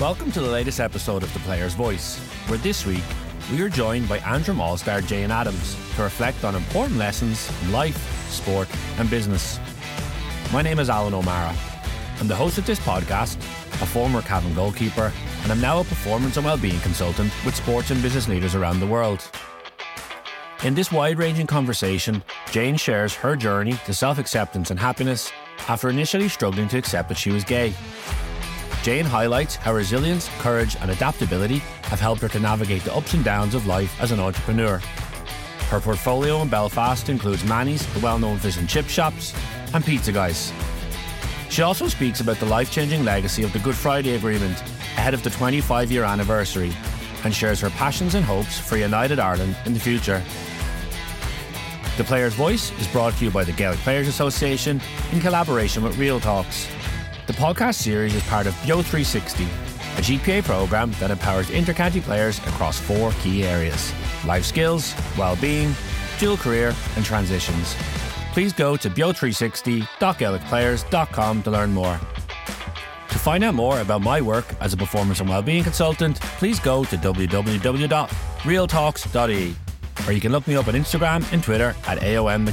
Welcome to the latest episode of The Player's Voice, where this week we are joined by Antrim All Star Jane Adams to reflect on important lessons in life, sport, and business. My name is Alan O'Mara. I'm the host of this podcast, a former Cavan goalkeeper, and I'm now a performance and wellbeing consultant with sports and business leaders around the world. In this wide ranging conversation, Jane shares her journey to self acceptance and happiness after initially struggling to accept that she was gay. Jane highlights how resilience, courage, and adaptability have helped her to navigate the ups and downs of life as an entrepreneur. Her portfolio in Belfast includes Manny's, the well known fish and chip shops, and Pizza Guyz. She also speaks about the life changing legacy of the Good Friday Agreement ahead of the 25 year anniversary and shares her passions and hopes for United Ireland in the future. The Player's Voice is brought to you by the Gaelic Players Association in collaboration with Real Talks. The podcast series is part of BEO 360, a GPA program that empowers intercounty players across four key areas life skills, well-being, dual career, and transitions. Please go to beo360.gaelicplayers.com to learn more. To find out more about my work as a performance and wellbeing consultant, please go to www.realtalks.ie, or you can look me up on Instagram and Twitter at AOM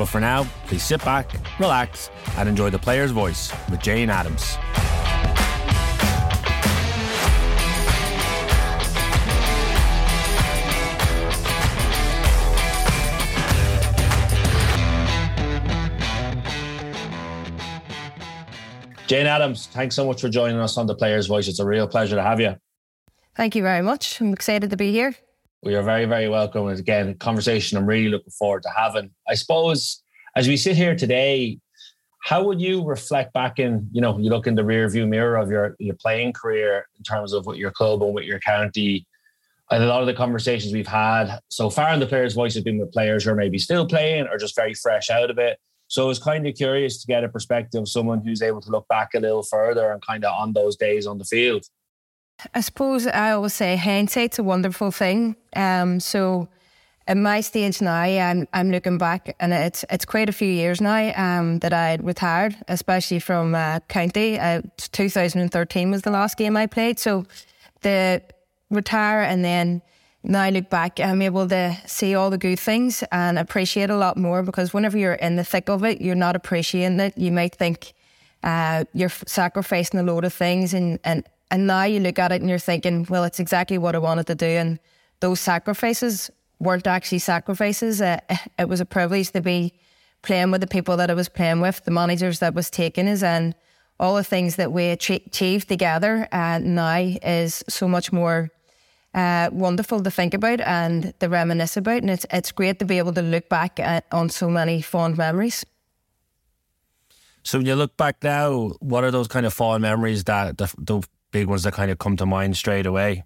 But for now, please sit back, relax, and enjoy the player's voice with Jane Adams. Jane Adams, thanks so much for joining us on the Player's Voice. It's a real pleasure to have you. Thank you very much. I'm excited to be here. We are very, very welcome. And again, conversation I'm really looking forward to having. I suppose as we sit here today, how would you reflect back in, you know, you look in the rear view mirror of your, your playing career in terms of what your club and what your county and a lot of the conversations we've had so far in the players' voice have been with players who are maybe still playing or just very fresh out of it. So I was kind of curious to get a perspective of someone who's able to look back a little further and kind of on those days on the field. I suppose I always say hindsight's a wonderful thing. Um, so at my stage now, I'm I'm looking back, and it's it's quite a few years now um, that I retired, especially from uh, county. Uh, 2013 was the last game I played. So the retire and then now I look back, I'm able to see all the good things and appreciate a lot more because whenever you're in the thick of it, you're not appreciating it. You might think uh, you're sacrificing a load of things, and, and, and now you look at it and you're thinking, well, it's exactly what I wanted to do. And those sacrifices weren't actually sacrifices. Uh, it was a privilege to be playing with the people that I was playing with, the managers that was taking us, and all the things that we achieved together. And uh, now is so much more uh, wonderful to think about and to reminisce about. And it's it's great to be able to look back at, on so many fond memories. So when you look back now, what are those kind of fond memories that the, the big ones that kind of come to mind straight away?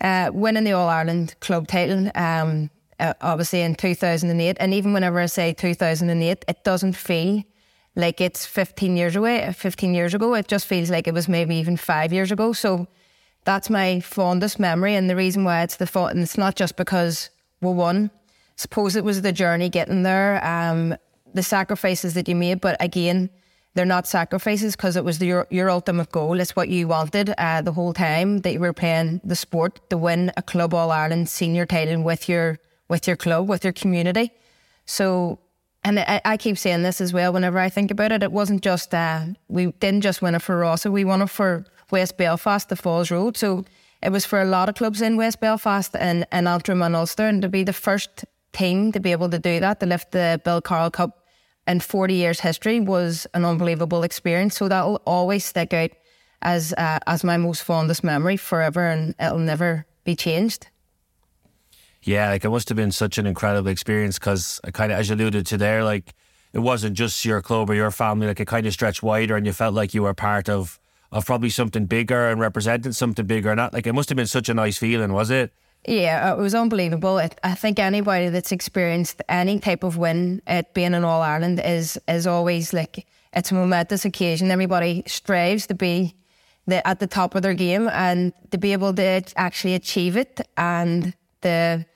Uh, winning the All Ireland club title, um, uh, obviously in 2008, and even whenever I say 2008, it doesn't feel like it's 15 years away. 15 years ago, it just feels like it was maybe even five years ago. So that's my fondest memory, and the reason why it's the fond, and it's not just because we won. Suppose it was the journey getting there, um, the sacrifices that you made, but again, they're not sacrifices because it was the, your, your ultimate goal. It's what you wanted uh, the whole time that you were playing the sport to win a club All Ireland senior title with your with your club, with your community. So, and I, I keep saying this as well. Whenever I think about it, it wasn't just uh, we didn't just win it for Rossa. We won it for West Belfast, the Falls Road. So it was for a lot of clubs in West Belfast and, and Antrim and Ulster. And to be the first team to be able to do that, to lift the Bill Carroll Cup in 40 years' history was an unbelievable experience. So that'll always stick out as uh, as my most fondest memory forever and it'll never be changed. Yeah, like it must have been such an incredible experience because I kind of, as you alluded to there, like it wasn't just your club or your family, like it kind of stretched wider and you felt like you were part of of probably something bigger and representing something bigger. Not like it must have been such a nice feeling, was it? Yeah, uh, it was unbelievable. It, I think anybody that's experienced any type of win at being in All Ireland is is always like it's a momentous occasion. Everybody strives to be the, at the top of their game and to be able to actually achieve it and to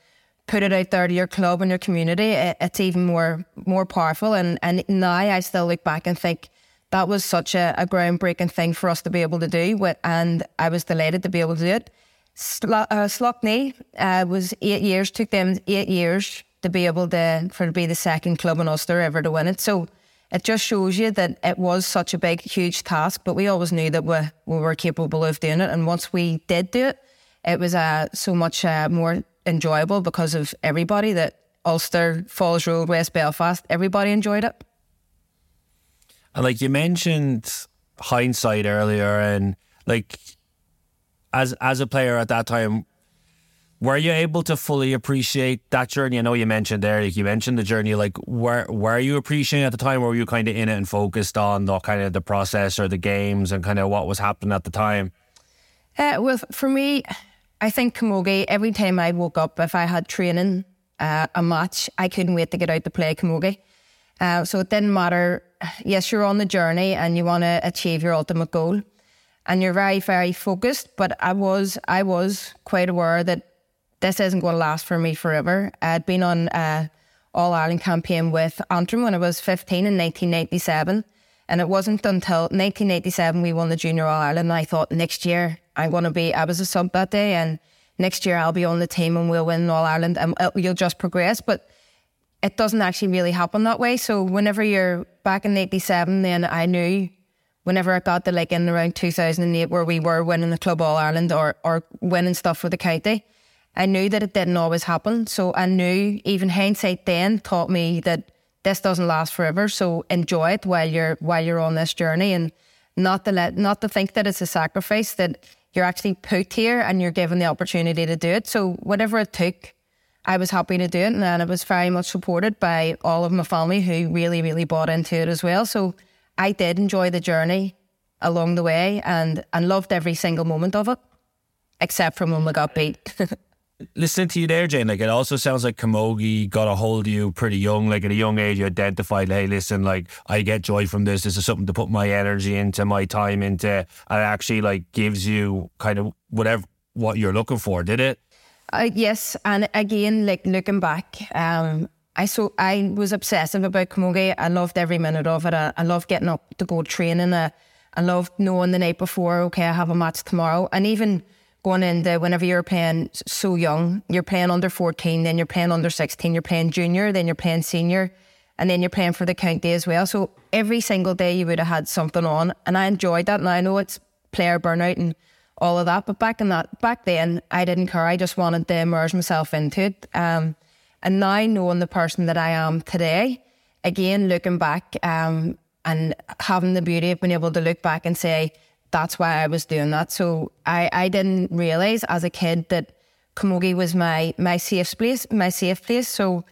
put it out there to your club and your community. It, it's even more more powerful. And and now I still look back and think that was such a, a, groundbreaking thing for us to be able to do. And I was delighted to be able to do it. Sl- uh, Slaughtneil uh, was eight years, took them eight years to be able to, for to be the second club in Ulster ever to win it. So it just shows you that it was such a big, huge task, but we always knew that we, we were capable of doing it. And once we did do it, it was uh, so much uh, more enjoyable because of everybody that Ulster, Falls Road, West Belfast, everybody enjoyed it. And like you mentioned hindsight earlier and like as as a player at that time, were you able to fully appreciate that journey? I know you mentioned there, like you mentioned the journey. Like, were were you appreciating at the time, or were you kind of in it and focused on the kind of the process or the games and kind of what was happening at the time? Uh, well, for me, I think Camogie. Every time I woke up, if I had training, uh, a match, I couldn't wait to get out to play Camogie. Uh, so it didn't matter. Yes, you're on the journey and you want to achieve your ultimate goal, and you're very, very focused. But I was, I was quite aware that this isn't going to last for me forever. I'd been on a All Ireland campaign with Antrim when I was 15 in 1997. And it wasn't until 1987 we won the Junior All Ireland. And I thought next year I'm going to be, I was a sub that day, and next year I'll be on the team and we'll win All Ireland and uh, you'll just progress. But it doesn't actually really happen that way. So whenever you're back in 87, then I knew whenever I got to like in around 2008 where we were winning the Club All Ireland or, or winning stuff for the county, I knew that it didn't always happen. So I knew even hindsight then taught me that this doesn't last forever. So enjoy it while you're while you're on this journey and not to let not to think that it's a sacrifice that you're actually put here and you're given the opportunity to do it. So whatever it took, I was happy to do it and it was very much supported by all of my family who really, really bought into it as well. So I did enjoy the journey along the way and, and loved every single moment of it. Except from when we got beat. listening to you there, Jane, like it also sounds like Camogie got a hold of you pretty young. Like at a young age, you identified, hey, listen, like I get joy from this. This is something to put my energy into, my time into, and it actually like gives you kind of whatever what you're looking for. Did it? Uh, yes, and again, like looking back, um, I so I was obsessive about Camogie. I loved every minute of it. I, I loved getting up to go training. I, I loved knowing the night before, okay, I have a match tomorrow, and even going into whenever you're playing so young, you're playing under 14, then you're playing under 16, you're playing junior, then you're playing senior, and then you're playing for the county as well. So every single day you would have had something on, and I enjoyed that. And I know it's player burnout and all of that, but back in that back then, I didn't care. I just wanted to immerse myself into it. Um, and now knowing the person that I am today, again looking back um, and having the beauty of being able to look back and say that's why I was doing that. So I, I didn't realize as a kid that Camogie was my my safe place, my safe place. So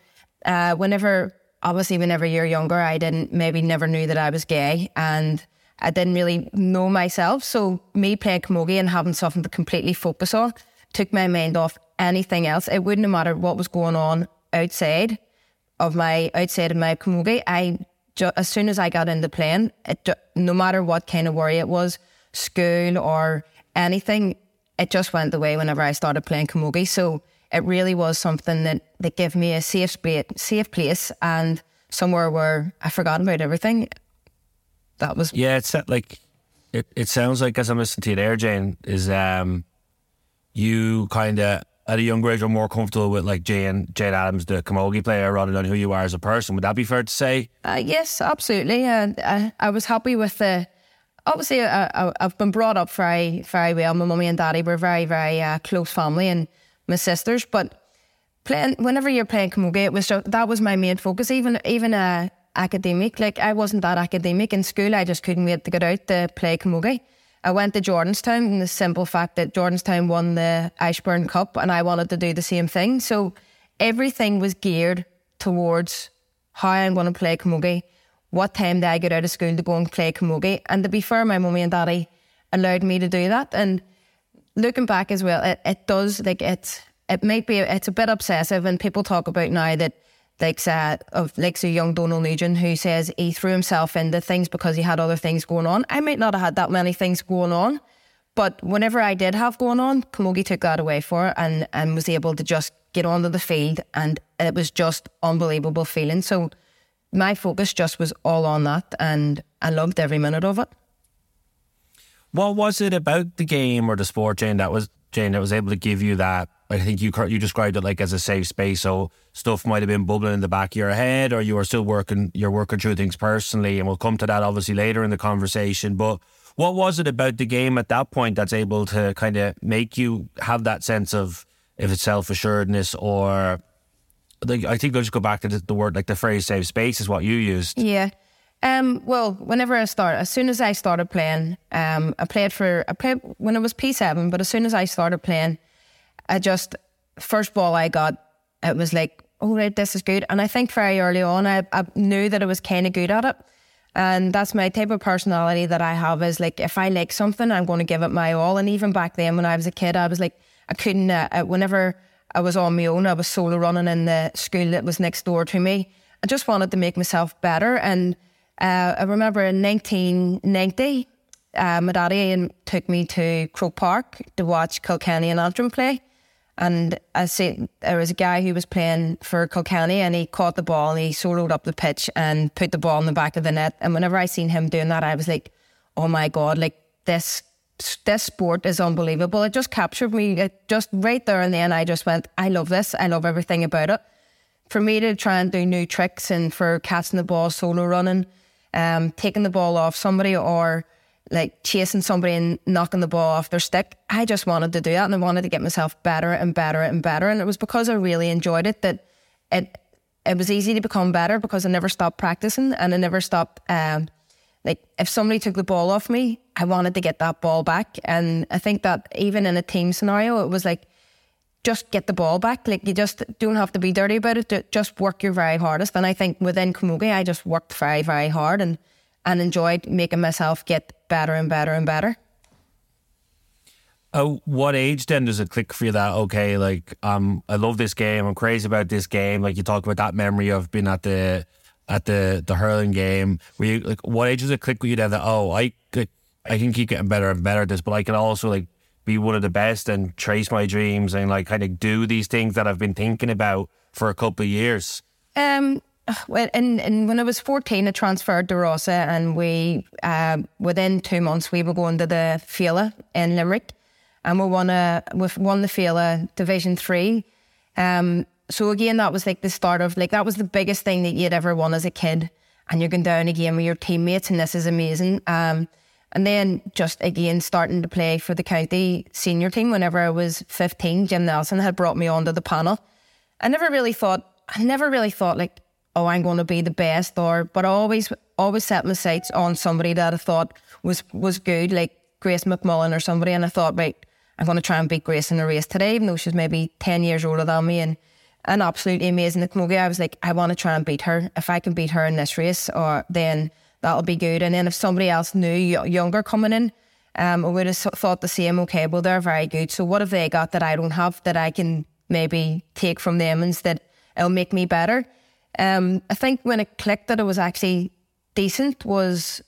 uh, whenever, obviously, whenever you're younger, I didn't maybe never knew that I was gay, and I didn't really know myself. So me playing Camogie and having something to completely focus on took my mind off anything else. It wouldn't matter what was going on outside of my outside of my Camogie. I as soon as I got into playing, it, no matter what kind of worry it was, school or anything, it just went away whenever I started playing camogie. So it really was something that, that gave me a safe space, safe place and somewhere where I forgot about everything. That was yeah. It's like it. It sounds like as I'm listening to you there, Jane, is um, you kind of at a younger age are more comfortable with like Jane Jane Adams, the camogie player, rather than who you are as a person. Would that be fair to say? Uh, yes, absolutely. Uh, I was happy with the obviously I, have been brought up very, very well. My mummy and daddy were very, very uh, close family, and my sisters. But playing, whenever you're playing camogie, it was just, that was my main focus. Even even uh, academic, like I wasn't that academic in school. I just couldn't wait to get out to play camogie. I went to Jordanstown, and the simple fact that Jordanstown won the Ashbourne Cup, and I wanted to do the same thing. So everything was geared towards how I'm going to play camogie what time did I get out of school to go and play camogie? And to be fair, my mummy and daddy allowed me to do that. And looking back as well, it, it does like it's it might be it's a bit obsessive, and people talk about now that like uh, of a young Donald Nugent who says he threw himself into things because he had other things going on. I might not have had that many things going on, but whenever I did have going on, Camogie took that away for it and and was able to just get onto the field, and it was just unbelievable feeling. So my focus just was all on that, and I loved every minute of it. What was it about the game or the sport, Jane, that was Jane that was able to give you that? I think you you described it like as a safe space. So stuff might have been bubbling in the back of your head, or you were still working. You're working through things personally, and we'll come to that obviously later in the conversation. But what was it about the game at that point that's able to kind of make you have that sense of if it's self assuredness or like I think I'll just go back to the, the, word like the phrase "safe space" is what you used. Yeah. Um, well, whenever I start, as soon as I started playing, um, I played for I played when it was P seven. But as soon as I started playing, I just first ball I got, it was like, oh right, this is good. And I think very early on, I, I knew that I was kind of good at it. And that's my type of personality that I have is like, if I like something, I'm going to give it my all. And even back then, when I was a kid, I was like, I couldn't, uh, whenever I was on my own. I was solo running in the school that was next door to me. I just wanted to make myself better. And uh, I remember in 1990, uh, my daddy took me to Croke Park to watch Kilkenny and Antrim play. And I see there was a guy who was playing for Kilkenny and he caught the ball and he soloed up the pitch and put the ball in the back of the net. And whenever I seen him doing that, I was like, oh my God, like this this sport is unbelievable. It just captured me. It just right there and then I just went, I love this. I love everything about it. For me to try and do new tricks and for catching the ball, solo running, um, taking the ball off somebody or like chasing somebody and knocking the ball off their stick. I just wanted to do that and I wanted to get myself better and better and better. And it was because I really enjoyed it that it it was easy to become better because I never stopped practicing and I never stopped um, like if somebody took the ball off me, I wanted to get that ball back. And I think that even in a team scenario, it was like, just get the ball back. Like you just don't have to be dirty about it. Just work your very hardest. And I think within Camogie, I just worked very, very hard and, and enjoyed making myself get better and better and better. Oh, what age then does it click for you that okay, like um, I love this game, I'm crazy about this game. Like you talk about that memory of being at the at the the hurling game? Were you like what age does it click with you then that oh I I can keep getting better and better at this, but I can also like be one of the best and trace my dreams and like kind of do these things that I've been thinking about for a couple of years. Um. And, and when I was 14, I transferred to Rossa, and we, uh, within two months, we were going to the Féile in Limerick, and we won a, we won the Féile Division Three. Um, so again, that was like the start of like that was the biggest thing that you'd ever won as a kid. And you're going down again with your teammates, and this is amazing. Um, and then just again starting to play for the county senior team whenever I was 15, Jim Nelson had brought me onto the panel. I never really thought, I never really thought like, oh, I'm going to be the best, or but I always always set my sights on somebody that I thought was was good, like Grace McMullen or somebody, and I thought, right, I'm going to try and beat Grace in a race today, even though she's maybe 10 years older than me and an absolutely amazing at Camogie. I was like, I want to try and beat her. If I can beat her in this race, or then that'll be good. And then if somebody else new, younger coming in, um, I would have thought the same. Okay, well they're very good. So what have they got that I don't have that I can maybe take from them and instead? It'll make me better. Um, I think when it clicked that it was actually decent was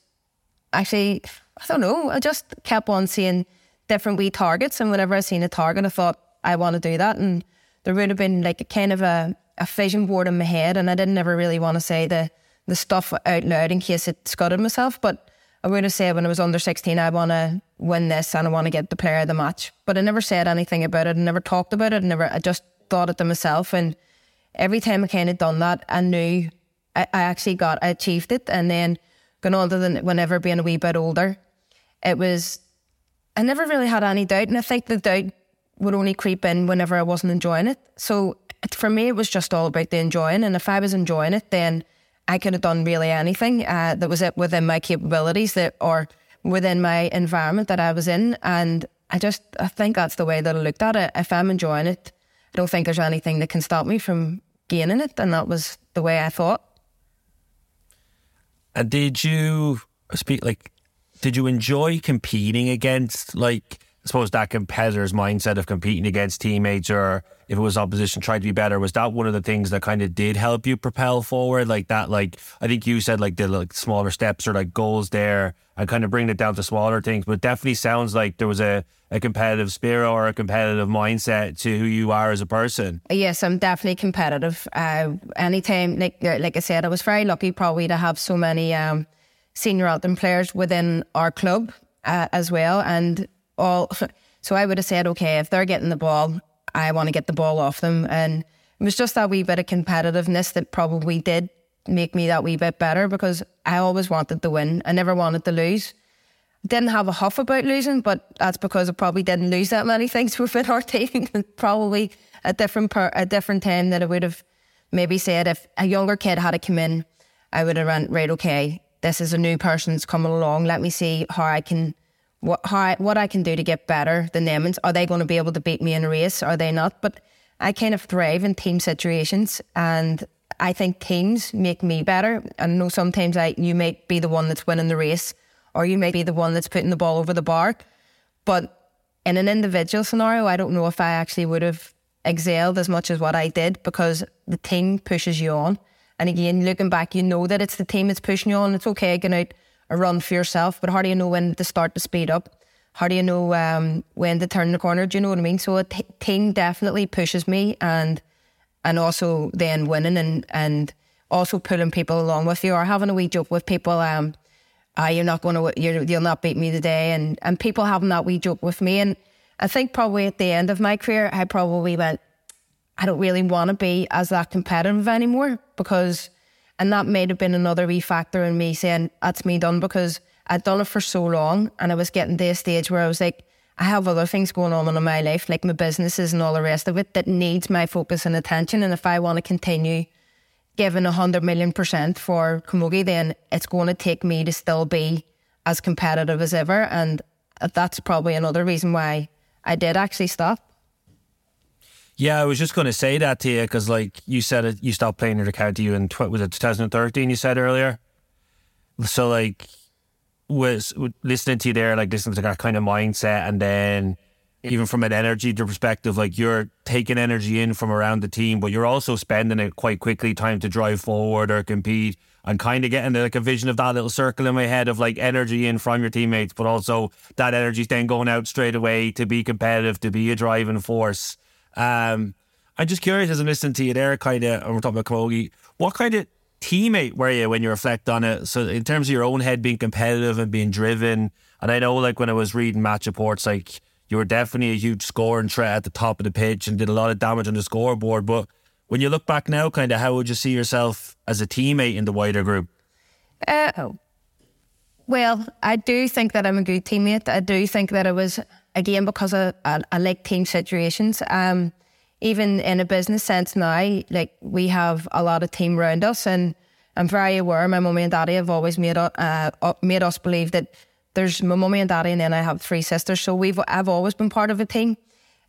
actually I don't know. I just kept on seeing different wee targets, and whenever I seen a target, I thought I want to do that and there would have been like a kind of a, a vision board in my head, and I didn't ever really want to say the the stuff out loud in case it scudded myself. But I would have said when I was under 16, I want to win this and I want to get the player of the match. But I never said anything about it. I never talked about it. I never. I just thought it to myself. And every time I kind of done that, I knew I, I actually got, I achieved it. And then going on to whenever being a wee bit older, it was, I never really had any doubt. And I think the doubt would only creep in whenever I wasn't enjoying it. So it, for me, it was just all about the enjoying. And if I was enjoying it, then I could have done really anything uh, that was it within my capabilities that or within my environment that I was in. And I just I think that's the way that I looked at it. If I'm enjoying it, I don't think there's anything that can stop me from gaining it. And that was the way I thought. And did you speak like? Did you enjoy competing against like? I suppose that competitor's mindset of competing against teammates or if it was opposition trying to be better was that one of the things that kind of did help you propel forward like that like I think you said like the like smaller steps or like goals there and kind of bring it down to smaller things but definitely sounds like there was a, a competitive spirit or a competitive mindset to who you are as a person yes I'm definitely competitive uh, anytime like like I said I was very lucky probably to have so many um, senior Antrim players within our club uh, as well and all. So I would have said, okay, if they're getting the ball, I want to get the ball off them. And it was just that wee bit of competitiveness that probably did make me that wee bit better because I always wanted to win. I never wanted to lose. Didn't have a huff about losing, but that's because I probably didn't lose that many things within our team. probably a different per, a different time that I would have maybe said if a younger kid had to come in, I would have run right. Okay, this is a new person's coming along. Let me see how I can what how I, what I can do to get better than them. And are they going to be able to beat me in a race? Are they not? But I kind of thrive in team situations, and I think teams make me better. I know sometimes I you may be the one that's winning the race, or you may be the one that's putting the ball over the bar. But in an individual scenario, I don't know if I actually would have excelled as much as what I did because the team pushes you on. And again, looking back, you know that it's the team that's pushing you on. It's okay going out a run for yourself, but how do you know when to start to speed up? How do you know um, when to turn the corner? Do you know what I mean? So a t- team definitely pushes me, and and also then winning and and also pulling people along with you or having a wee joke with people. Um, ah, you're not going to, you'll not beat me today, and and people having that wee joke with me. And I think probably at the end of my career, I probably went, I don't really want to be as that competitive anymore because and that may have been another wee factor in me saying, that's me done because I'd done it for so long and I was getting to a stage where I was like, I have other things going on in my life, like my businesses and all the rest of it, that needs my focus and attention. And if I want to continue giving a hundred million percent for Camogie, then it's going to take me to still be as competitive as ever. And that's probably another reason why I did actually stop. Yeah, I was just going to say that to you because, like you said, it, you stopped playing in the county You in tw- was it 2013? You said earlier. So, like, was listening to you there, like listening to that kind of mindset, and then even from an energy perspective, like you're taking energy in from around the team, but you're also spending it quite quickly, time to drive forward or compete. and kind of getting like a vision of that little circle in my head of like energy in from your teammates, but also that energy's then going out straight away to be competitive, to be a driving force. Um, I'm just curious as I'm listening to you there, kind of, and we're talking about Camogie, what kind of teammate were you when you reflect on it? So, in terms of your own head being competitive and being driven, and I know, like, when I was reading match reports, like, you were definitely a huge scoring threat at the top of the pitch and did a lot of damage on the scoreboard. But when you look back now, kind of, how would you see yourself as a teammate in the wider group? Uh, well, I do think that I'm a good teammate. I do think that I was again because I, I, I like team situations. Um, even in a business sense now, like we have a lot of team around us, and I'm very aware. My mummy and daddy have always made uh, made us believe that there's my mummy and daddy, and then I have three sisters. So we've I've always been part of a team.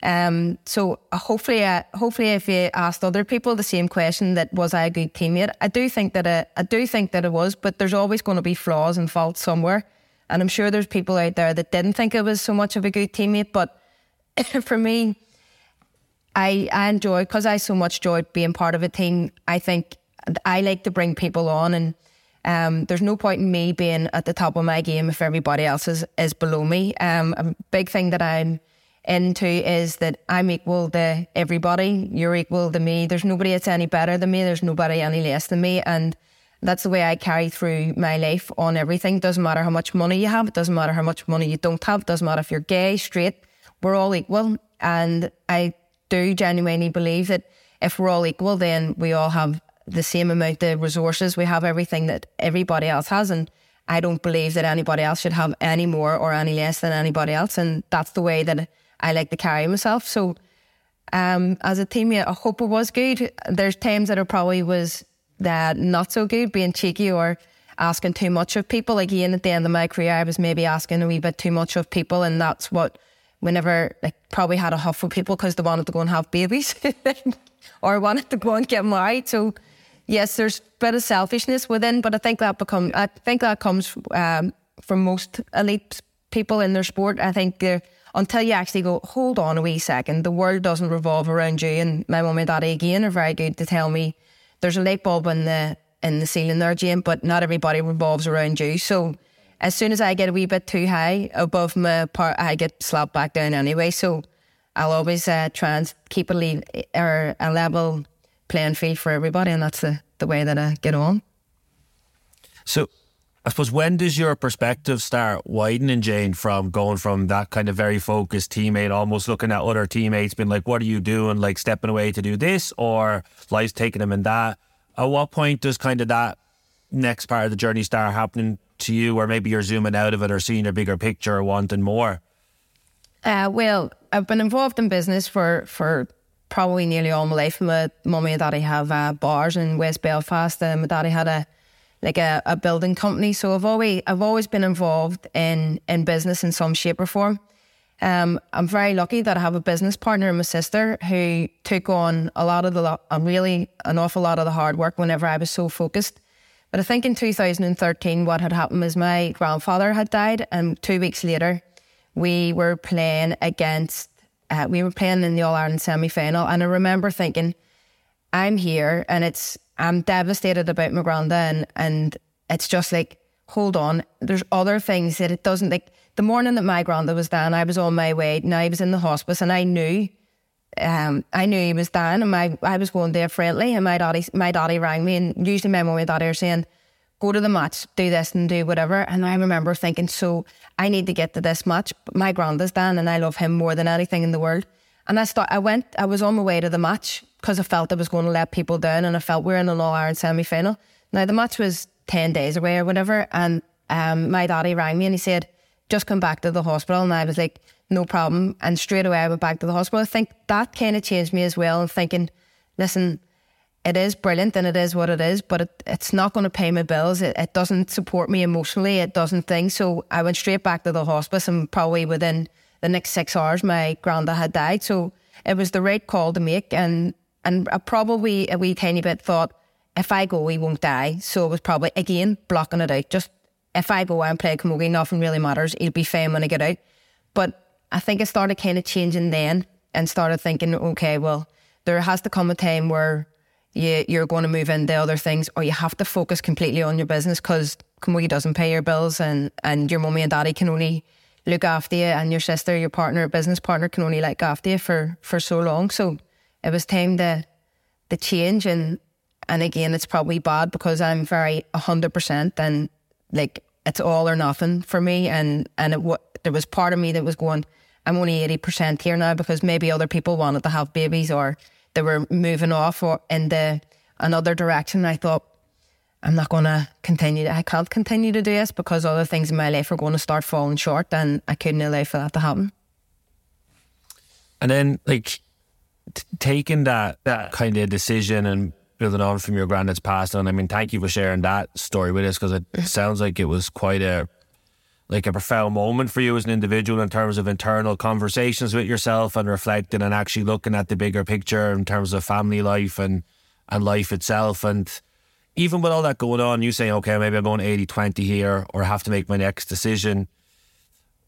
Um, so uh, hopefully, uh, hopefully, if you asked other people the same question, that was I a good teammate? I do think that I, I do think that it was, but there's always going to be flaws and faults somewhere. And I'm sure there's people out there that didn't think I was so much of a good teammate. But for me, I, I enjoy, because I so much enjoy being part of a team, I think I like to bring people on. And um, there's no point in me being at the top of my game if everybody else is, is below me. Um, a big thing that I'm into is that I'm equal to everybody. You're equal to me. There's nobody that's any better than me. There's nobody any less than me. And that's the way I carry through my life on everything. Doesn't matter how much money you have, it doesn't matter how much money you don't have, it doesn't matter if you're gay, straight, we're all equal. And I do genuinely believe that if we're all equal, then we all have the same amount of resources. We have everything that everybody else has. And I don't believe that anybody else should have any more or any less than anybody else. And that's the way that I like to carry myself. So um, as a teammate, I hope it was good. There's times that it probably was that not so good, being cheeky or asking too much of people. Again, at the end of my career, I was maybe asking a wee bit too much of people, and that's what whenever like probably had a huff with people because they wanted to go and have babies or wanted to go and get married. So yes, there's a bit of selfishness within, but I think that become I think that comes um, from most elite people in their sport. I think until you actually go, hold on a wee second, the world doesn't revolve around you. And my mum and daddy again are very good to tell me there's a light bulb in the in the ceiling there, Jane, but not everybody revolves around you. So as soon as I get a wee bit too high above my part, I get slapped back down anyway. So I'll always uh, try and keep a lead or a level playing field for everybody, and that's the, the way that I get on. So I suppose when does your perspective start widening, Jane, from going from that kind of very focused teammate, almost looking at other teammates, being like, "What are you doing?" Like stepping away to do this, or life's taking them in that. At what point does kind of that next part of the journey start happening to you, or maybe you're zooming out of it or seeing a bigger picture or wanting more? Uh, well, I've been involved in business for for probably nearly all my life. My mummy and daddy have uh, bars in West Belfast, and my daddy had a like a, a building company. So I've always I've always been involved in in business in some shape or form. Um, I'm very lucky that I have a business partner and my sister who took on a lot of the a really an awful lot of the hard work whenever I was so focused. But I think in 2013, what had happened was my grandfather had died, and two weeks later, we were playing against. Uh, we were playing in the All Ireland semi final, and I remember thinking, "I'm here, and it's I'm devastated about my granda and, and it's just like, hold on, there's other things that it doesn't like the morning that my granda was down, I was on my way, now I was in the hospice and I knew um, I knew he was down and my I was going there friendly and my daddy my daddy rang me and usually my mum and daddy are saying, Go to the match, do this and do whatever and I remember thinking, So I need to get to this match. But my granda's down and I love him more than anything in the world. And I thought I went I was on my way to the match because I felt I was going to let people down and I felt we are in an All Ireland semi final. Now, the match was 10 days away or whatever. And um, my daddy rang me and he said, just come back to the hospital. And I was like, no problem. And straight away I went back to the hospital. I think that kind of changed me as well and thinking, listen, it is brilliant and it is what it is, but it, it's not going to pay my bills. It, it doesn't support me emotionally. It doesn't think. So I went straight back to the hospice and probably within the next six hours, my granda had died. So it was the right call to make. And and I probably a wee tiny bit thought, if I go, he won't die. So it was probably, again, blocking it out. Just if I go and play camogie, nothing really matters. He'll be fine when I get out. But I think I started kind of changing then and started thinking, okay, well, there has to come a time where you, you're going to move into other things or you have to focus completely on your business because camogie doesn't pay your bills and, and your mummy and daddy can only look after you and your sister, your partner, business partner can only look after you for, for so long. So it was time to to change and and again it's probably bad because I'm very hundred percent and like it's all or nothing for me and and it there was part of me that was going I'm only eighty percent here now because maybe other people wanted to have babies or they were moving off or in the another direction. I thought I'm not going to continue. I can't continue to do this because other things in my life are going to start falling short, and I couldn't allow for that to happen. And then, like, t- taking that that kind of decision and building on from your granddad's past and I mean thank you for sharing that story with us because it mm-hmm. sounds like it was quite a like a profound moment for you as an individual in terms of internal conversations with yourself and reflecting and actually looking at the bigger picture in terms of family life and and life itself and even with all that going on you say okay maybe I'm going 80-20 here or have to make my next decision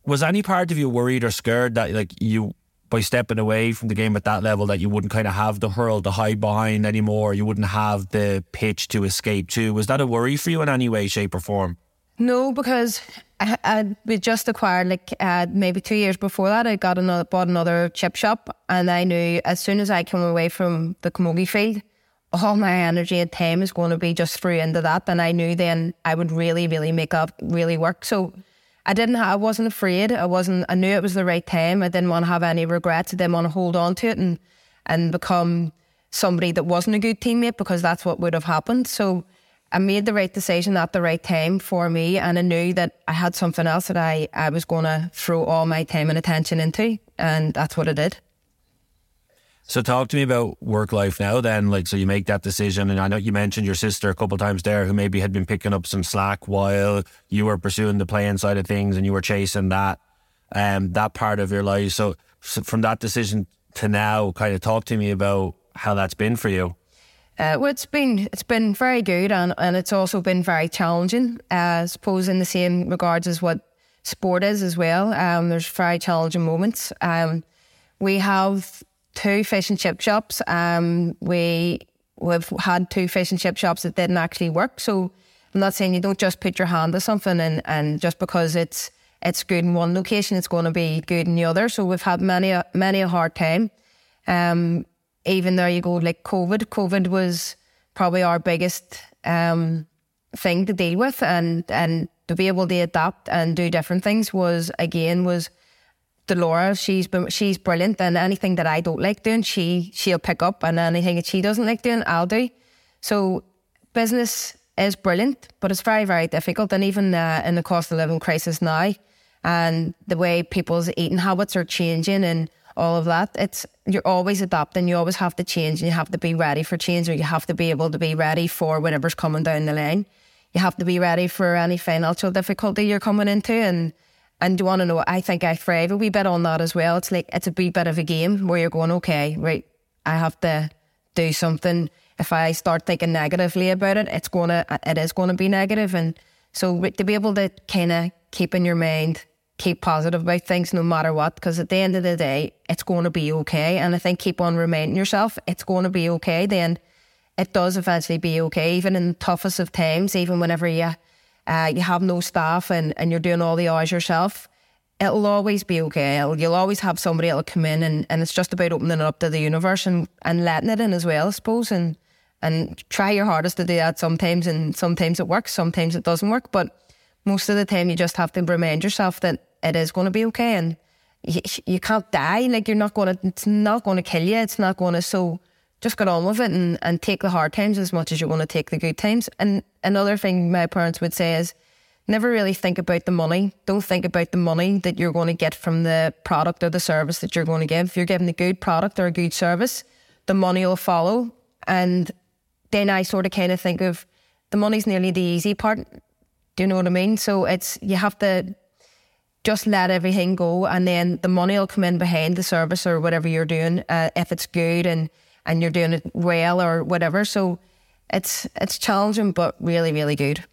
was any part of you worried or scared that like you by stepping away from the game at that level that you wouldn't kind of have the hurl to hide behind anymore. You wouldn't have the pitch to escape to. Was that a worry for you in any way, shape, or form? No, because I, I we just acquired like uh, maybe two years before that. I got another bought another chip shop, and I knew as soon as I came away from the camogie field, all my energy and time is going to be just through into that. And I knew then I would really, really make up, really work. So I didn't. I wasn't afraid. I wasn't. I knew it was the right time. I didn't want to have any regrets. I didn't want to hold on to it and and become somebody that wasn't a good teammate because that's what would have happened. So I made the right decision at the right time for me, and I knew that I had something else that I I was going to throw all my time and attention into, and that's what I did. So talk to me about work life now then. Like so you make that decision and I know you mentioned your sister a couple times there who maybe had been picking up some slack while you were pursuing the playing side of things and you were chasing that um that part of your life. So, so from that decision to now, kind of talk to me about how that's been for you. Uh, well, it's been it's been very good and, and it's also been very challenging. Uh, I suppose in the same regards as what sport is as well. Um, there's very challenging moments. Um, we have two fish and chip shops. Um, we we've had two fish and chip shops that didn't actually work. So I'm not saying you don't just put your hand to something and, and just because it's it's good in one location, it's going to be good in the other. So we've had many a, many a hard time. Um, even there you go, like COVID. COVID was probably our biggest um, thing to deal with, and and to be able to adapt and do different things was again was Delora. She's been she's brilliant, and anything that I don't like doing, she she'll pick up, and anything that she doesn't like doing, I'll do. So business is brilliant, but it's very very difficult, and even uh, in the cost of living crisis now, and the way people's eating habits are changing, and all of that, it's you're always adapting. You always have to change, and you have to be ready for change, or you have to be able to be ready for whatever's coming down the line. You have to be ready for any financial difficulty you're coming into, and and you want to know? I think I thrive a wee bit on that as well. It's like it's a wee bit of a game where you're going, okay, right, I have to do something. If I start thinking negatively about it, it's gonna it is gonna be negative, and so to be able to kind of keep in your mind, keep positive about things no matter what, because at the end of the day, it's going to be okay. And I think keep on reminding yourself it's going to be okay. Then it does eventually be okay, even in the toughest of times, even whenever you uh, you have no staff and, and you're doing all the hours yourself, it'll always be okay. It'll, you'll always have somebody that'll come in and, and it's just about opening it up to the universe and, and letting it in as well, I suppose. And and try your hardest to do that sometimes and sometimes it works, sometimes it doesn't work. But most of the time you just have to remind yourself that it is going to be okay and you, you can't die. Like you're not going to, it's not going to kill you. It's not going to, so just get on with it and, and take the hard times as much as you want to take the good times. And another thing my parents would say is never really think about the money. Don't think about the money that you're going to get from the product or the service that you're going to give. If you're giving a good product or a good service, the money will follow. And then I sort of kind of think of the money's nearly the easy part. Do you know what I mean? So it's, you have to just let everything go and then the money will come in behind the service or whatever you're doing uh, if it's good and and you're doing it well or whatever. So it's it's challenging, but really, really good.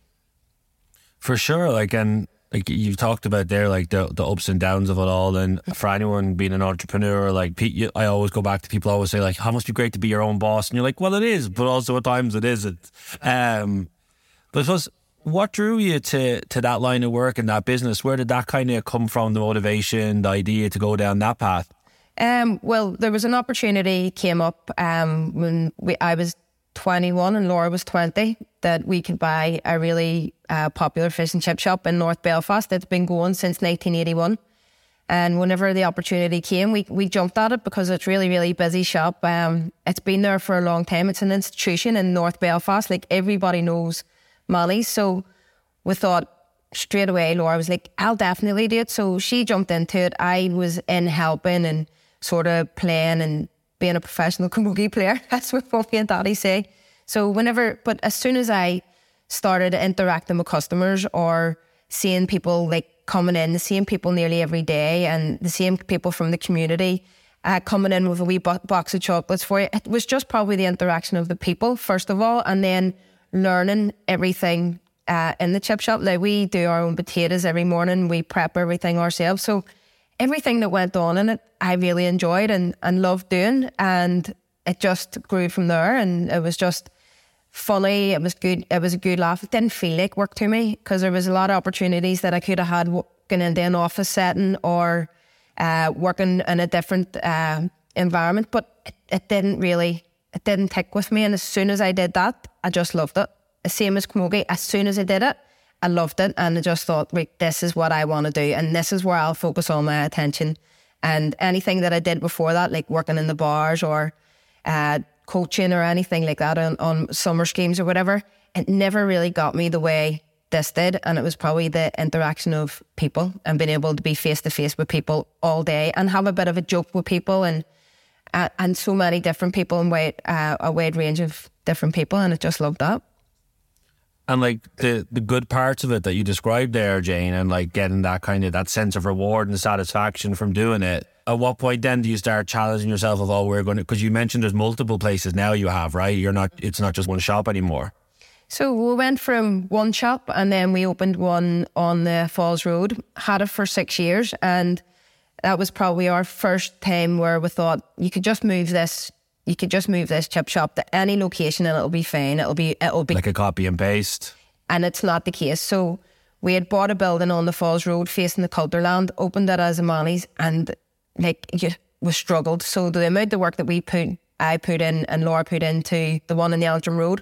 For sure, like and like you've talked about there, like the the ups and downs of it all, and for anyone being an entrepreneur, like I always go back to people always say like, "How must be great to be your own boss," and you're like, "Well, it is, but also at times it isn't." Um, but I suppose what drew you to to that line of work and that business? Where did that kind of come from? The motivation, the idea to go down that path? Um, well, there was an opportunity came up um, when we, I was 21 and Laura was 20 that we could buy a really uh, popular fish and chip shop in North Belfast that's been going since 1981. And whenever the opportunity came, we, we jumped at it because it's really, really busy shop. Um, it's been there for a long time. It's an institution in North Belfast. Like everybody knows Manny's. So we thought straight away, Laura was like, I'll definitely do it. So she jumped into it. I was in helping and sort of playing and being a professional camogie player. That's what mommy and daddy say. So whenever, but as soon as I started interacting with customers or seeing people like coming in, seeing people nearly every day and the same people from the community uh, coming in with a wee box of chocolates for you, it was just probably the interaction of the people, first of all, and then learning everything uh, in the chip shop. Like we do our own potatoes every morning, we prep everything ourselves. So everything that went on in it, I really enjoyed and, and loved doing. And it just grew from there. And it was just funny. It was good. It was a good laugh. It didn't feel like work to me because there was a lot of opportunities that I could have had working in an office setting or uh, working in a different uh, environment. But it, it didn't really, it didn't tick with me. And as soon as I did that, I just loved it. Same as Camogie. As soon as I did it, I loved it and I just thought, right, this is what I want to do and this is where I'll focus all my attention. And anything that I did before that, like working in the bars or uh, coaching or anything like that on, on summer schemes or whatever, it never really got me the way this did. And it was probably the interaction of people and being able to be face to face with people all day and have a bit of a joke with people and uh, and so many different people and wide, uh, a wide range of different people. And I just loved that and like the the good parts of it that you described there, Jane, and like getting that kind of that sense of reward and satisfaction from doing it. At what point then do you start challenging yourself of oh we're going to because you mentioned there's multiple places now you have right you're not it's not just one shop anymore. So we went from one shop and then we opened one on the Falls Road, had it for six years. And that was probably our first time where we thought you could just move this, you could just move this chip shop to any location and it'll be fine. It'll be, it'll be like a copy and paste. And it's not the case. So we had bought a building on the Falls Road facing the Cultúrlann, opened it as a Manny's, and like you, we struggled. So the amount of work that we put, I put in, and Laura put into the one on the Antrim Road,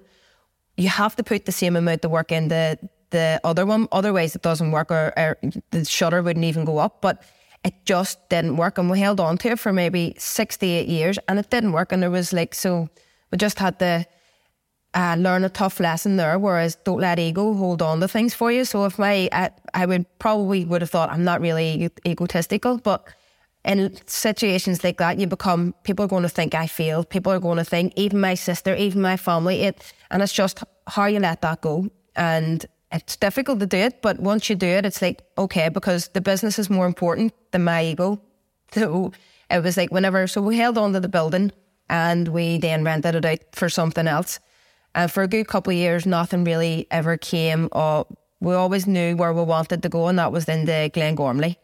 you have to put the same amount of work in the the other one. Otherwise, it doesn't work, or, or the shutter wouldn't even go up. But it just didn't work, and we held on to it for maybe six to eight years, and it didn't work. And there was like so, we just had to uh, learn a tough lesson there. Whereas don't let ego hold on to things for you. So if my, I, I would probably would have thought I'm not really egotistical, but in situations like that, you become people are going to think I failed. People are going to think even my sister, even my family. It and it's just how you let that go. And it's difficult to do it, but once you do it, it's like okay because the business is more important than my ego. So it was like whenever. So we held on to the building and we then rented it out for something else. And for a good couple of years, nothing really ever came. Or we always knew where we wanted to go, and that was in the Glengormley.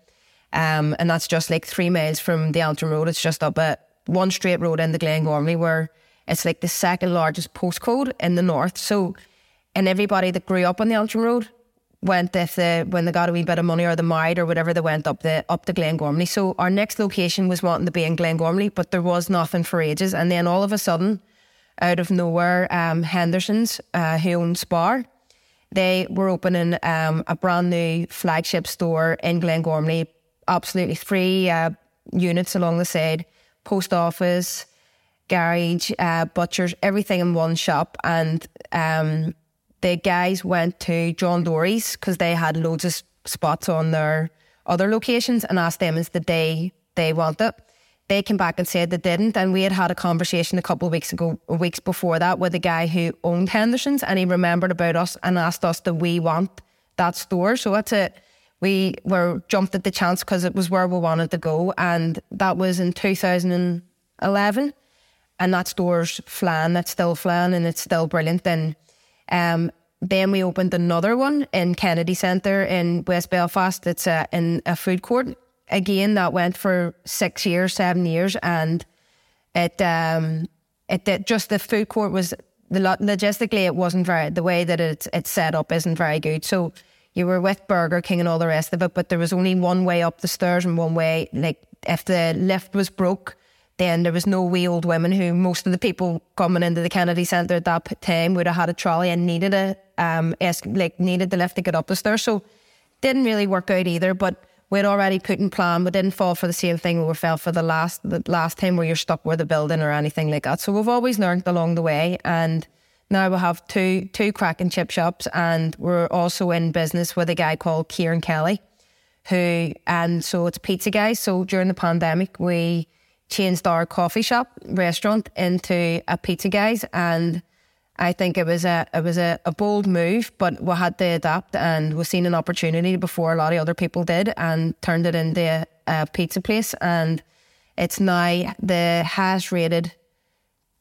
Um, and that's just like three miles from the Antrim Road. It's just up a one straight road in the Glengormley, where it's like the second largest postcode in the north. So, and everybody that grew up on the Antrim Road went if they when they got a wee bit of money or the married or whatever, they went up the up to Glengormley. So our next location was wanting to be in Glengormley, but there was nothing for ages. And then all of a sudden, out of nowhere, um, Henderson's, uh, who owns Spar, they were opening um, a brand new flagship store in Glengormley, absolutely three uh, units along the side, post office, garage, uh, butchers, everything in one shop. And um, the guys went to John Dory's because they had loads of spots on their other locations and asked them is the day they want it. They came back and said they didn't, and we had had a conversation a couple of weeks ago, weeks before that, with a guy who owned Henderson's, and he remembered about us and asked us that we want that store. So that's it. We were jumped at the chance because it was where we wanted to go, and that was in 2011. And that store's flying, it's still flying, and it's still brilliant. And um, then we opened another one in Kennedy Centre in West Belfast. It's a, in a food court again, that went for six years, seven years, and it um, it just the food court was the logistically it wasn't very the way that it's it's set up isn't very good. So you were with Burger King and all the rest of it, but there was only one way up the stairs and one way. Like if the lift was broke, then there was no wee old women who most of the people coming into the Kennedy Centre at that time would have had a trolley and needed a um like needed the lift to get up the stairs. So didn't really work out either, but we'd already put in plan. We didn't fall for the same thing we fell for the last the last time where you're stuck with a building or anything like that. So we've always learned along the way and now we have two two cracking chip shops and we're also in business with a guy called Kieran Kelly who and so it's Pizza Guyz. So during the pandemic we changed our coffee shop restaurant into a Pizza Guyz and I think it was a it was a, a bold move, but we had to adapt and we seen an opportunity before a lot of other people did and turned it into a, a pizza place. And it's now the highest rated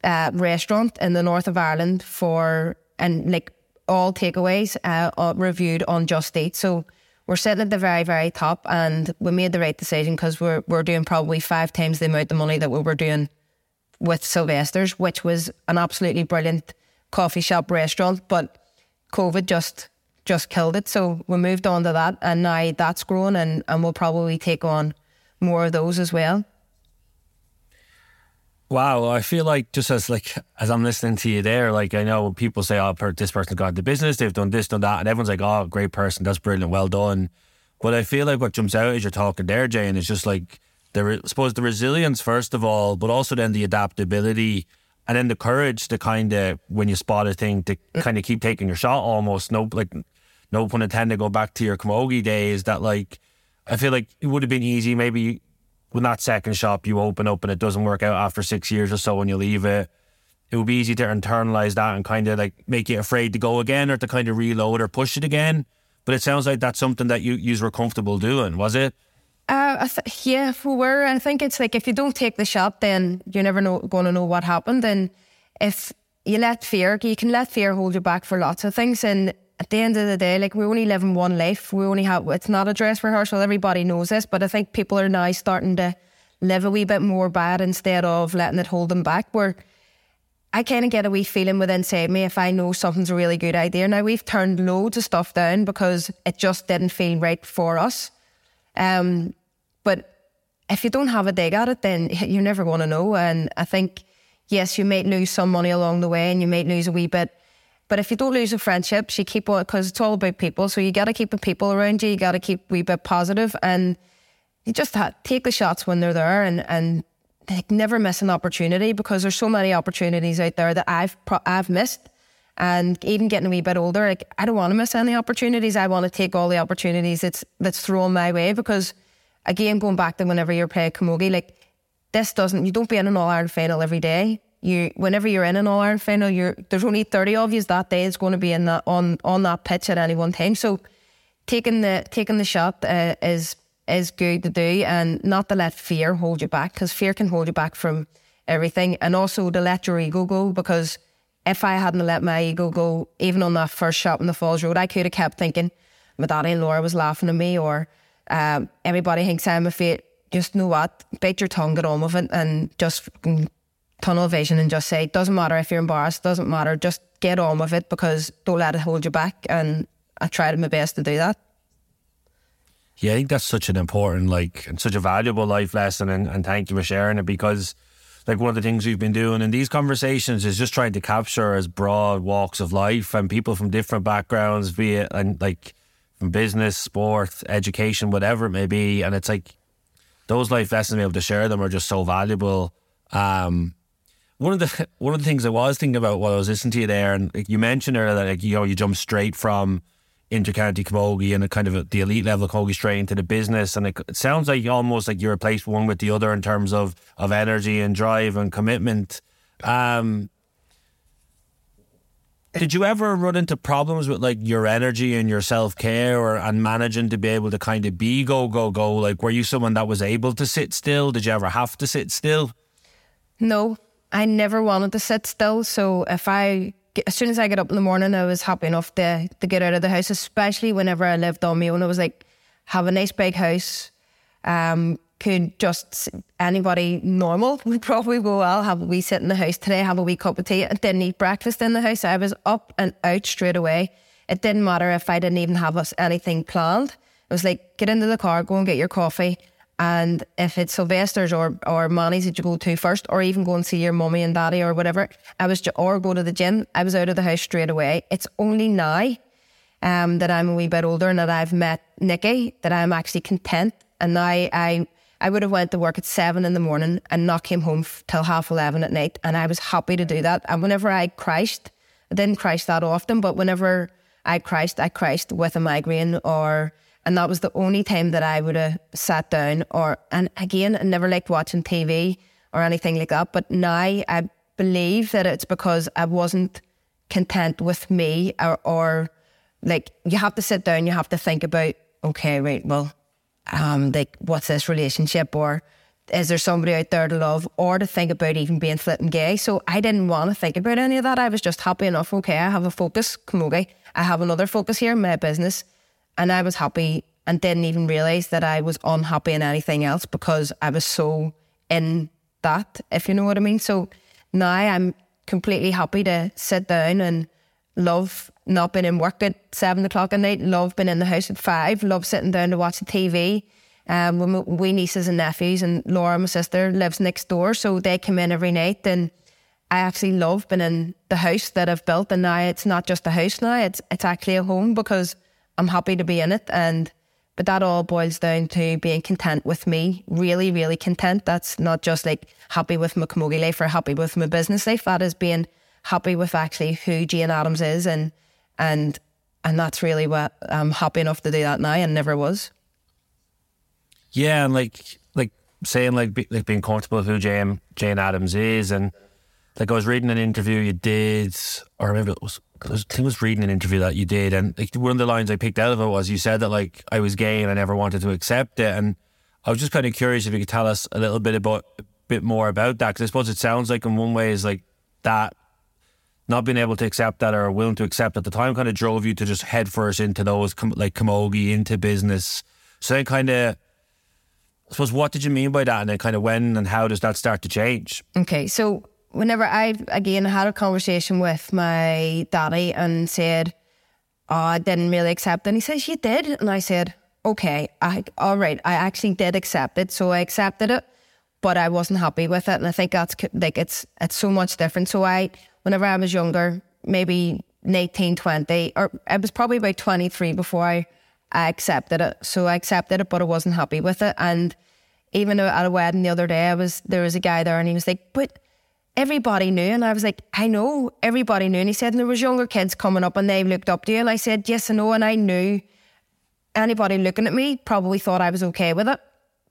uh, restaurant in the north of Ireland for and like all takeaways uh, reviewed on Just Eat. So we're sitting at the very very top, and we made the right decision because we're we're doing probably five times the amount of money that we were doing with Sylvester's, which was an absolutely brilliant coffee shop restaurant, but COVID just just killed it. So we moved on to that, and now that's grown, and and we'll probably take on more of those as well. Wow, I feel like just as like as I'm listening to you there, like I know people say, "Oh, this person's got into business, they've done this, done that," and everyone's like, "Oh, great person, that's brilliant, well done." But I feel like what jumps out as you're talking there, Jane, is just like the I suppose the resilience first of all, but also then the adaptability and then the courage to kind of when you spot a thing to kind of keep taking your shot almost no like no pun intended go back to your camogie days that like I feel like it would have been easy maybe when that second shop you open up and it doesn't work out after six years or so when you leave it it would be easy to internalize that and kind of like make you afraid to go again or to kind of reload or push it again but it sounds like that's something that you you were comfortable doing was it uh, th- yeah, we were. I think it's like if you don't take the shot, then you're never going to know what happened. And if you let fear, you can let fear hold you back for lots of things. And at the end of the day, like we only live in one life. We only have, it's not a dress rehearsal. Everybody knows this, but I think people are now starting to live a wee bit more bad instead of letting it hold them back. Where I kind of get a wee feeling within inside me if I know something's a really good idea. Now we've turned loads of stuff down because it just didn't feel right for us. Um, but if you don't have a dig at it, then you're never going to know. And I think, yes, you might lose some money along the way and you might lose a wee bit. But if you don't lose the friendships, you keep on, because it's all about people. So you got to keep the people around you. You got to keep a wee bit positive and you just take the shots when they're there and, and like never miss an opportunity because there's so many opportunities out there that I've, I've missed. And even getting a wee bit older, like I don't want to miss any opportunities. I want to take all the opportunities that's, that's thrown my way because again, going back to whenever you're playing camogie, like this doesn't, you don't be in an All Ireland final every day. You, whenever you're in an All Ireland final, you're, there's only 30 of you that day is going to be in that, on, on that pitch at any one time. So taking the, taking the shot uh, is, is good to do and not to let fear hold you back because fear can hold you back from everything and also to let your ego go because if I hadn't let my ego go, even on that first shot in the Falls Road, I could have kept thinking my daddy and Laura was laughing at me or um, everybody thinks I'm a fake. Just know what? Bite your tongue, get on with it, and just tunnel vision and just say, it doesn't matter if you're embarrassed, doesn't matter, just get on with it because don't let it hold you back. And I tried my best to do that. Yeah, I think that's such an important, like, and such a valuable life lesson. And, and thank you for sharing it because, like, one of the things we've been doing in these conversations is just trying to capture as broad walks of life and people from different backgrounds, be it, and like, from business, sport, education, whatever it may be. And it's like those life lessons, being able to share them are just so valuable. Um, one of the one of the things I was thinking about while I was listening to you there, and like you mentioned earlier that like you know you jump straight from intercounty camogie and a kind of a, the elite level camogie straight into the business, and it, it sounds like almost like you replaced one with the other in terms of of energy and drive and commitment. Um, did you ever run into problems with like your energy and your self care or and managing to be able to kind of be go go go? Like, were you someone that was able to sit still? Did you ever have to sit still? No, I never wanted to sit still. So if I as soon as I get up in the morning, I was happy enough to to get out of the house. Especially whenever I lived on my own, I was like, have a nice big house. Um, could just anybody normal would probably go, I'll have a wee sit in the house today, have a wee cup of tea. I didn't eat breakfast in the house. I was up and out straight away. It didn't matter if I didn't even have us anything planned. It was like, get into the car, go and get your coffee. And if it's Sylvester's or, or Manny's that you go to first, or even go and see your mummy and daddy or whatever, I was, or go to the gym, I was out of the house straight away. It's only now um, that I'm a wee bit older and that I've met Nikki that I'm actually content. And now I I would have went to work at seven in the morning and not came home f- till half eleven at night, and I was happy to do that. And whenever I crashed, I didn't crash that often, but whenever I crashed, I crashed with a migraine, or and that was the only time that I would have sat down. Or and again, I never liked watching TV or anything like that. But now I believe that it's because I wasn't content with me, or, or like you have to sit down, you have to think about, okay, right, well um, like what's this relationship or is there somebody out there to love or to think about even being flipping gay? So I didn't want to think about any of that. I was just happy enough. Okay, I have a focus, camogie. I have another focus here, my business. And I was happy and didn't even realise that I was unhappy in anything else because I was so in that, if you know what I mean. So now I'm completely happy to sit down and love not being in work at seven o'clock at night, love being in the house at five, love sitting down to watch the TV. Um, we nieces and nephews, and Laura, my sister, lives next door, so they come in every night. And I actually love being in the house that I've built, and now it's not just a house now; it's it's actually a home because I'm happy to be in it. And but that all boils down to being content with me, really, really content. That's not just like happy with my camogie life or happy with my business life. That is being happy with actually who Jane Adams is and and and that's really what I'm happy enough to do that now and never was. Yeah, and like like saying like be, like being comfortable with who Jane Jane Adams is, and like I was reading an interview you did, or maybe it was I think I was reading an interview that you did, and like one of the lines I picked out of it was you said that like I was gay and I never wanted to accept it, and I was just kind of curious if you could tell us a little bit about a bit more about that because I suppose it sounds like in one way is like that not being able to accept that or willing to accept at the time kind of drove you to just head first into those like camogie into business. So then kind of I suppose what did you mean by that and then kind of when and how does that start to change? Okay, so whenever I again had a conversation with my daddy and said, oh, I didn't really accept. And he says, You did? And I said, Okay, I all right, I actually did accept it. So I accepted it, but I wasn't happy with it. And I think that's like it's it's so much different. So I whenever I was younger, maybe 19, 20, or it was probably about 23 before I I accepted it. So I accepted it, but I wasn't happy with it. And even at a wedding the other day, I was there was a guy there, and he was like, "But everybody knew," and I was like, "I know, everybody knew." And he said, and "There was younger kids coming up, and they looked up to you." And I said, "Yes, I know," and I knew anybody looking at me probably thought I was okay with it,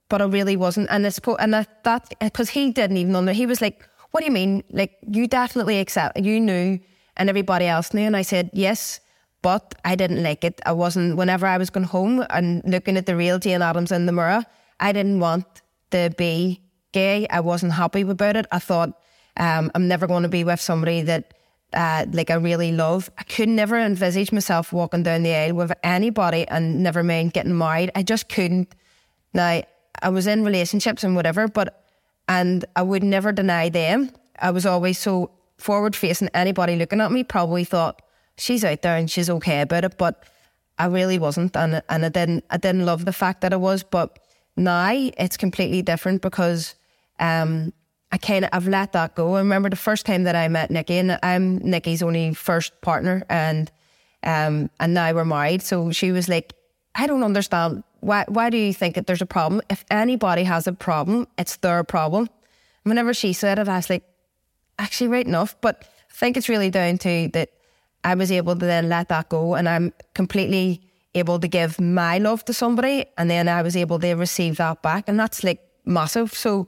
but I really wasn't. And suppose, and that because he didn't even know. He was like, "What do you mean? Like you definitely accept? You knew, and everybody else knew." And I said, "Yes." But I didn't like it. I wasn't, whenever I was going home and looking at the real Jane Adams in the mirror, I didn't want to be gay. I wasn't happy about it. I thought, um, I'm never going to be with somebody that uh, like I really love. I could never envisage myself walking down the aisle with anybody and never mind getting married. I just couldn't. Now, I was in relationships and whatever, but, and I would never deny them. I was always so forward facing. Anybody looking at me probably thought, she's out there and she's okay about it, but I really wasn't, and and I didn't I didn't love the fact that I was, but now it's completely different because um, I kind of I've let that go. I remember the first time that I met Nikki, and I'm Nikki's only first partner, and um, and now we're married. So she was like, I don't understand why why do you think that there's a problem? If anybody has a problem, it's their problem. whenever she said it, I was like, actually, right enough. But I think it's really down to that I was able to then let that go and I'm completely able to give my love to somebody and then I was able to receive that back. And that's like massive. So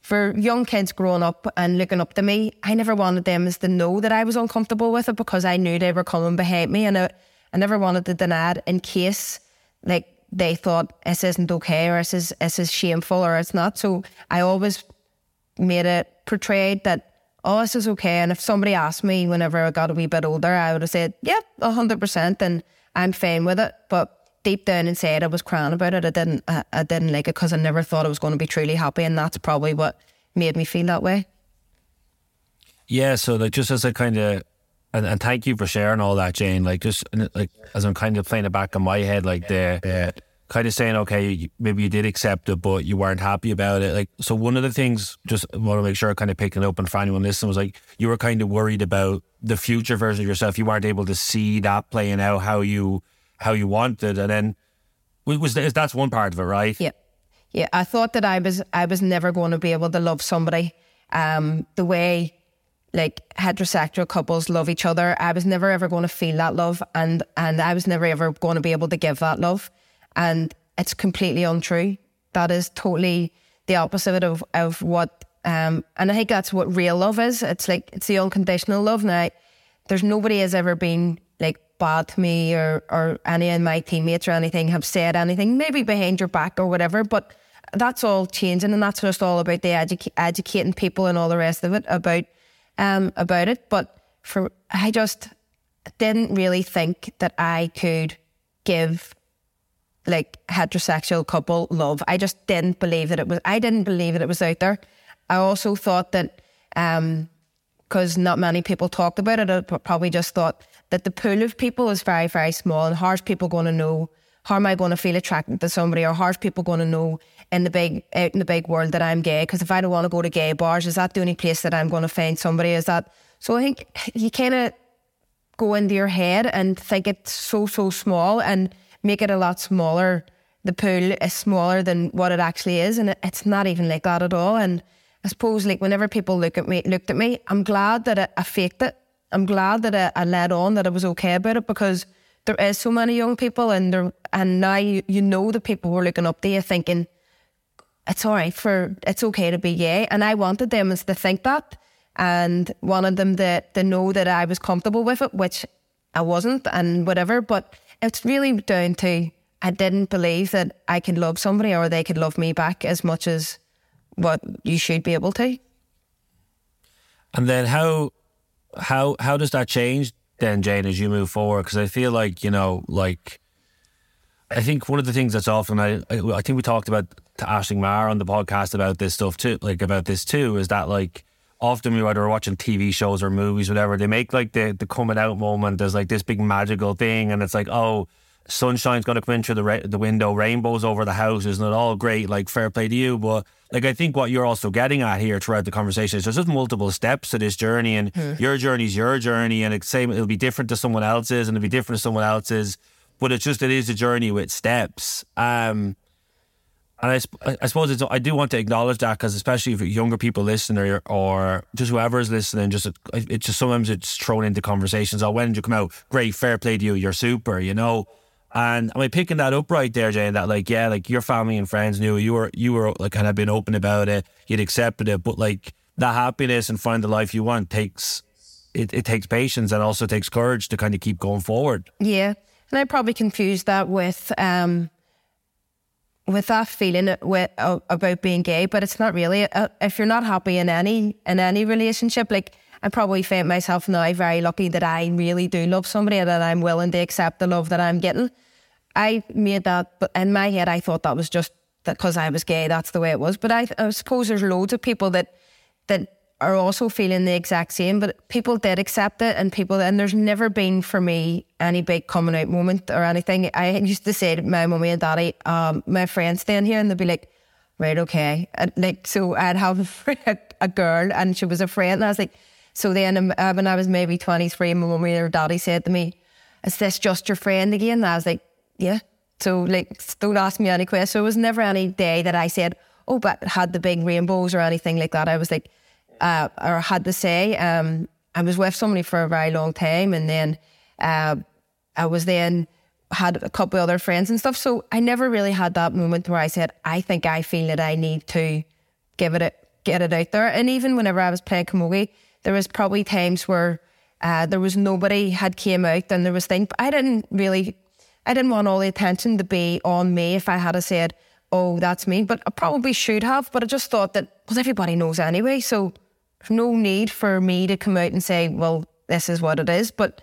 for young kids growing up and looking up to me, I never wanted them as to know that I was uncomfortable with it because I knew they were coming behind me and I, I never wanted to deny it in case like they thought this isn't okay or this is this is shameful or it's not. So I always made it portrayed that oh, this is okay. And if somebody asked me whenever I got a wee bit older, I would have said, yeah, 100%, and I'm fine with it. But deep down inside, I was crying about it. I didn't, I, I didn't like it because I never thought I was going to be truly happy. And that's probably what made me feel that way. Yeah. So, like, just as a kind of, and, and thank you for sharing all that, Jane. Like, just like as I'm kind of playing it back in my head, like the, the kind of saying, okay, maybe you did accept it, but you weren't happy about it. Like, so one of the things, just want to make sure I kind of picking up and for anyone listening was like, you were kind of worried about the future version of yourself. You weren't able to see that playing out how you, how you wanted. And then was, that's one part of it, right? Yeah. Yeah. I thought that I was, I was never going to be able to love somebody, um, the way like heterosexual couples love each other. I was never ever going to feel that love and, and I was never ever going to be able to give that love and it's completely untrue. That is totally the opposite of of what. Um, and I think that's what real love is. It's like it's the unconditional love. Now, there's nobody has ever been bad to me or or any of my teammates or anything have said anything, maybe behind your back or whatever. But that's all changing, and that's just all about the edu- educating people and all the rest of it about um about it. But for I just didn't really think that I could give like heterosexual couple love. I just didn't believe that it was. I didn't believe that it was out there. I also thought that Um, because not many people talked about it, I probably just thought that the pool of people is very very small, and how's people going to know? How am I going to feel attracted to somebody, or how's people going to know in the big out in the big world that I'm gay? Because if I don't want to go to gay bars, is that the only place that I'm going to find somebody? Is that so? I think you kind of go into your head and think it's so so small and make it a lot smaller. The pool is smaller than what it actually is, and it's not even like that at all. And I suppose, like whenever people look at me, looked at me, I'm glad that I, faked it. I'm glad that I, I led on, that I was okay about it because there is so many young people, and there, and now you, you know the people were looking up to you, thinking it's all right for it's okay to be gay, and I wanted them to think that, and wanted them to to know that I was comfortable with it, which I wasn't, and whatever. But it's really down to I didn't believe that I could love somebody or they could love me back as much as what you should be able to. And then how how how does that change then, Jane, as you move forward? Because I feel like you know, like I think one of the things that's often I I, think we talked about to Aisling Maher on the podcast about this stuff too, like about this too, is that like often we either watching TV shows or movies, whatever, they make like the the coming out moment as like this big magical thing, and it's like oh. Sunshine's going to come in through the ra- the window, rainbows over the house, isn't it all great? Like fair play to you, but like I think what you're also getting at here throughout the conversation is there's just multiple steps to this journey, and mm. your journey is your journey, and it's same it'll be different to someone else's, and it'll be different to someone else's, but it's just it is a journey with steps. Um, and I, I suppose it's, I do want to acknowledge that because especially if younger people listening or, or just whoever is listening, just it's just sometimes it's thrown into conversations. Oh, when did you come out? Great, fair play to you. You're super, you know. And am I picking that up right there, Jane? That like, yeah, like your family and friends knew you were you were like kind of been open about it. You'd accepted it, but like that happiness and find the life you want takes it, it takes patience and also takes courage to kind of keep going forward. Yeah, and I probably confused that with um with that feeling with, uh, about being gay, but it's not really. Uh, if you're not happy in any in any relationship, like I probably find myself now very lucky that I really do love somebody and that I'm willing to accept the love that I'm getting. I made that, but in my head, I thought that was just because I was gay, that's the way it was. But I, I suppose there's loads of people that that are also feeling the exact same, but people did accept it and people, and there's never been for me any big coming out moment or anything. I used to say to my mummy and daddy, um, my friends staying here, and they'd be like, right, okay. And like, so I'd have a, a, girl and she was a friend, and I was like, so then um, uh, when I was maybe 23, my mummy or daddy said to me, is this just your friend again? And I was like, yeah. So like, don't ask me any questions. So it was never any day that I said, oh, but had the big rainbows or anything like that. I was like, uh, or had to say. Um, I was with somebody for a very long time, and then uh, I was then had a couple of other friends and stuff. So I never really had that moment where I said, I think I feel that I need to give it a, get it out there. And even whenever I was playing camogie, there was probably times where uh, there was nobody had came out and there was things. I didn't really, I didn't want all the attention to be on me if I had a said, oh, that's me. But I probably should have. But I just thought that, well, everybody knows anyway. So no need for me to come out and say, well, this is what it is. But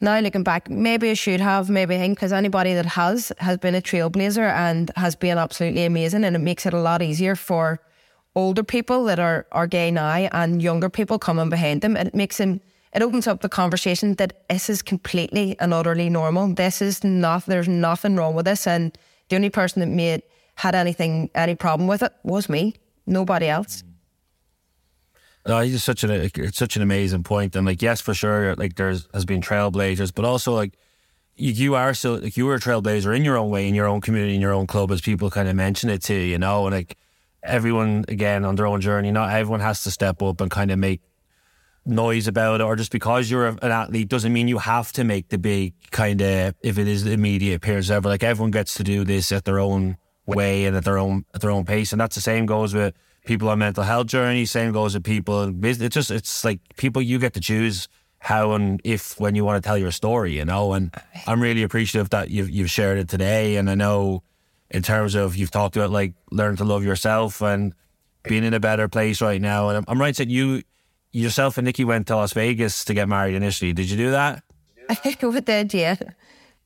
now looking back, maybe I should have, maybe I think, because anybody that has has been a trailblazer and has been absolutely amazing, and it makes it a lot easier for older people that are, are gay now and younger people coming behind them. It makes them, it opens up the conversation that this is completely and utterly normal. This is not, there's nothing wrong with this. And the only person that made, had anything, any problem with it was me, nobody else. No, it's such an it's such an amazing point, and like yes, for sure, like there's has been trailblazers, but also like you, you are still like you were a trailblazer in your own way, in your own community, in your own club, as people kind of mention it to you, you know, and like everyone again on their own journey, not everyone has to step up and kind of make noise about it, or just because you're an athlete doesn't mean you have to make the big kind of if it is the media appearance ever. Like everyone gets to do this at their own way and at their own at their own pace, and that's the same goes with people on mental health journey. Same goes with people. It's just it's like people you get to choose how and if when you want to tell your story, you know. And I'm really appreciative that you've you've shared it today. And I know in terms of you've talked about like learning to love yourself and being in a better place right now. And I'm, I'm right that you yourself and Nikki went to Las Vegas to get married initially. Did you do that? I think we did, yeah.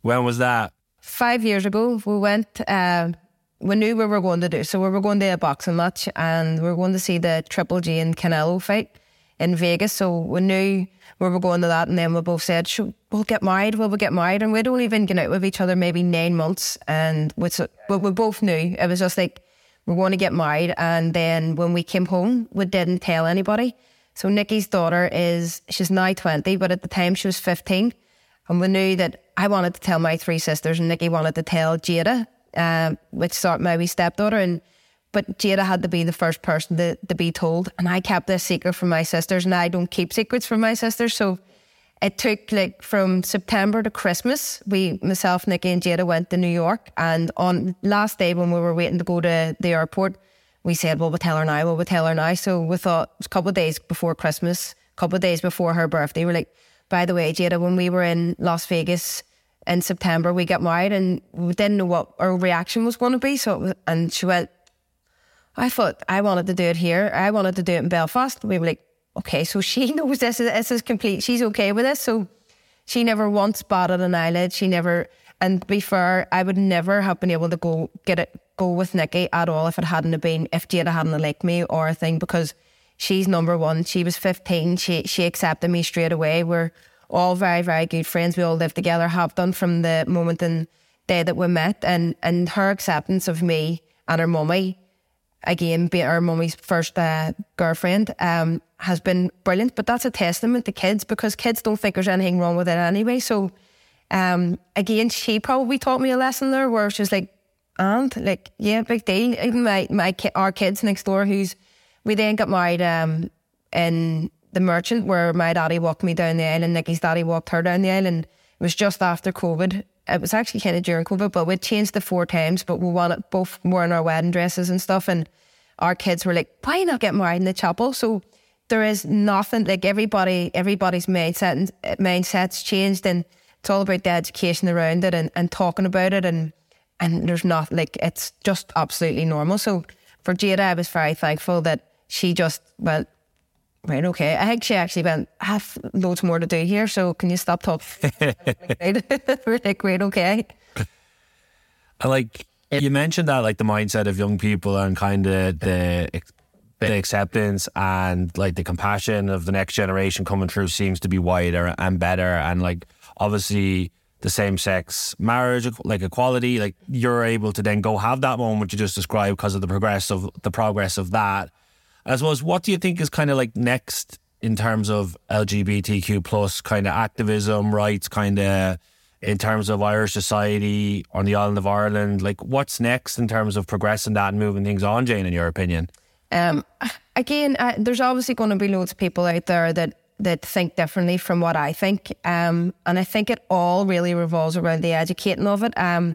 When was that? Five years ago. We went. Um, we knew we were going to do. So we were going to a boxing match and we were going to see the Triple G and Canelo fight in Vegas. So we knew we were going to that. And then we both said, we'll get married, we'll get married. And we'd only been getting out with each other maybe nine months. And we, we both knew it was just like, we're going to get married. And then when we came home, we didn't tell anybody. So Nikki's daughter is, she's now 20, but at the time she was 15. And we knew that I wanted to tell my three sisters and Nikki wanted to tell Jada um, which sort my wee stepdaughter. And but Jada had to be the first person to, to be told, and I kept this secret from my sisters, and I don't keep secrets from my sisters. So it took like from September to Christmas. We, myself, Nikki, and Jada went to New York, and on last day when we were waiting to go to the airport, we said, "Well, we'll tell her now. Well, we'll tell her now." So we thought a couple of days before Christmas, a couple of days before her birthday. We're like, "By the way, Jada, when we were in Las Vegas." in September we got married and we didn't know what our reaction was going to be. So and she went, I thought I wanted to do it here. I wanted to do it in Belfast. We were like, okay, so she knows this is, this is complete. She's okay with this. So she never once batted an eyelid. She never, and to be fair, I would never have been able to go get it, go with Nikki at all if it hadn't been, if Jada hadn't liked me or a thing because she's number one. She was 15. She, she accepted me straight away. We're all very, very good friends. We all live together, have done from the moment and day that we met. And, and her acceptance of me and her mummy again, being our mummy's first uh, girlfriend, um, has been brilliant. But that's a testament to kids because kids don't think there's anything wrong with it anyway. So, um, again, she probably taught me a lesson there where she's like, and like, yeah, big deal. Even my my our kids next door, who's we then got married um, in the merchant where my daddy walked me down the aisle and Nikki's daddy walked her down the aisle, and it was just after COVID it was actually kind of during COVID, but we changed the four times, but we wanted both wearing our wedding dresses and stuff. And our kids were like, why not get married in the chapel? So there is nothing like everybody, everybody's mindset and eh, mindsets changed, and it's all about the education around it and, and talking about it, and and there's not like it's just absolutely normal. So for Jada, I was very thankful that she just went Right, okay. I think she actually went, I have loads more to do here, so can you stop talking? We're like, great, okay. I like, you mentioned that, like the mindset of young people and kind of the, the acceptance and like the compassion of the next generation coming through seems to be wider and better. And like, obviously, the same sex marriage, like equality, like you're able to then go have that moment you just described because of the progress of the progress of that I suppose, what do you think is kind of like next in terms of LGBTQ plus kind of activism, rights, kind of in terms of Irish society on the island of Ireland? Like, what's next in terms of progressing that and moving things on, Jane, in your opinion? Um, again, uh, there's obviously going to be loads of people out there that that think differently from what I think, um, and I think it all really revolves around the educating of it. Um,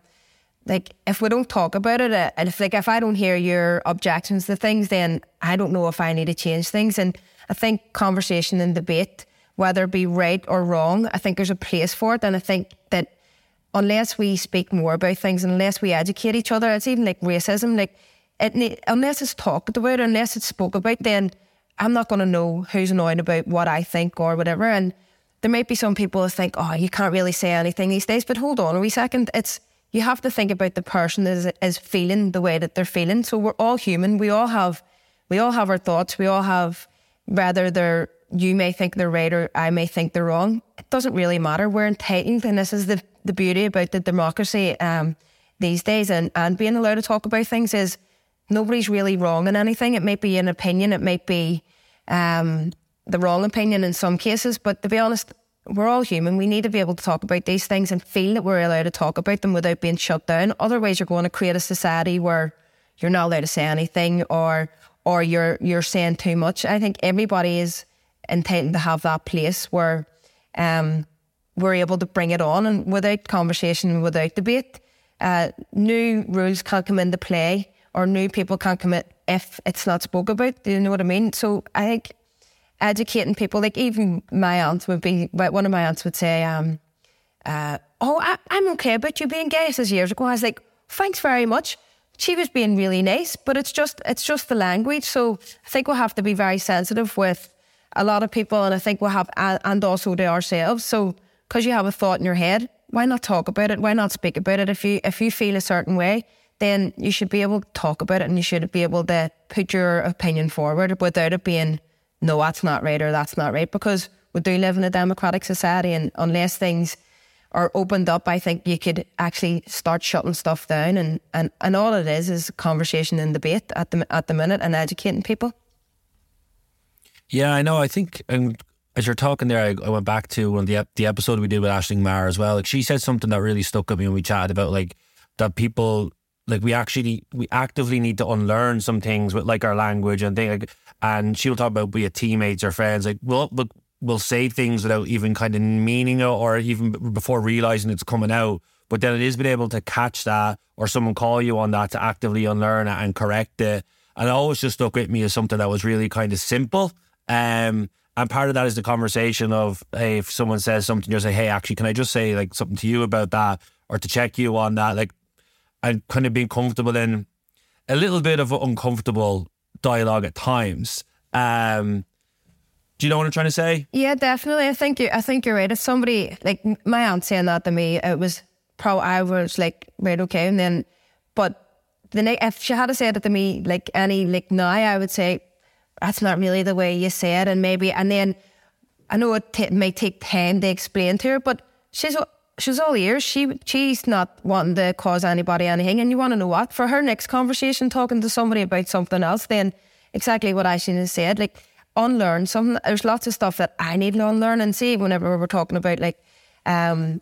like if we don't talk about it, uh, and if like if I don't hear your objections to things, then I don't know if I need to change things. And I think conversation and debate, whether it be right or wrong, I think there's a place for it. And I think that unless we speak more about things, unless we educate each other, it's even like racism. Like it, unless it's talked about, unless it's spoke about, then I'm not going to know who's annoyed about what I think or whatever. And there might be some people who think, oh, you can't really say anything these days. But hold on a wee second, it's you have to think about the person that is, is feeling the way that they're feeling. So we're all human. We all have we all have our thoughts. We all have whether they're you may think they're right or I may think they're wrong. It doesn't really matter. We're entitled, and this is the the beauty about the democracy um, these days, and and being allowed to talk about things is nobody's really wrong in anything. It might be an opinion. It might be um, the wrong opinion in some cases, but to be honest, we're all human. We need to be able to talk about these things and feel that we're allowed to talk about them without being shut down. Otherwise, you're going to create a society where you're not allowed to say anything or or you're you're saying too much. I think everybody is entitled to have that place where um, we're able to bring it on and without conversation, without debate. Uh, new rules can't come into play or new people can't come in if it's not spoke about. Do you know what I mean? So I think educating people. Like even my aunt would be, one of my aunts would say, um, uh, "Oh, I, am okay about you being gay." Says years ago, I was like, "Thanks very much." She was being really nice, but it's just it's just the language. So I think we'll have to be very sensitive with a lot of people, and I think we'll have and also to ourselves. So because you have a thought in your head, why not talk about it? Why not speak about it? If you if you feel a certain way, then you should be able to talk about it, and you should be able to put your opinion forward without it being no, that's not right or that's not right because we do live in a democratic society and unless things are opened up, I think you could actually start shutting stuff down and, and, and all it is is conversation and debate at the at the minute and educating people. Yeah, I know. I think and as you're talking there, I, I went back to one of the the episode we did with Aisling Maher as well. Like she said something that really stuck with me when we chatted about like that people like we actually we actively need to unlearn some things with like our language and things like, and she'll talk about be it teammates or friends like we'll look we'll say things without even kind of meaning it or even before realizing it's coming out. But then it is being able to catch that or someone call you on that to actively unlearn it and correct it. And it always just stuck with me as something that was really kind of simple. Um and part of that is the conversation of hey if someone says something you say hey actually can I just say like something to you about that or to check you on that? Like and kind of being comfortable in a little bit of uncomfortable dialogue at times. Um, Do you know what I'm trying to say? Yeah, definitely. I think you. I think you're right. If somebody like my aunt saying that to me, it was probably I was like right okay, and then, but the next if she had to said it to me like any like now, I would say that's not really the way you say it, and maybe and then I know it t- may take time to explain to her, but she's she's all ears. She she's not wanting to cause anybody anything, and you want to know what for her next conversation, talking to somebody about something else, then exactly what have said, like unlearn something. There's lots of stuff that I need to unlearn and see whenever we're talking about like um,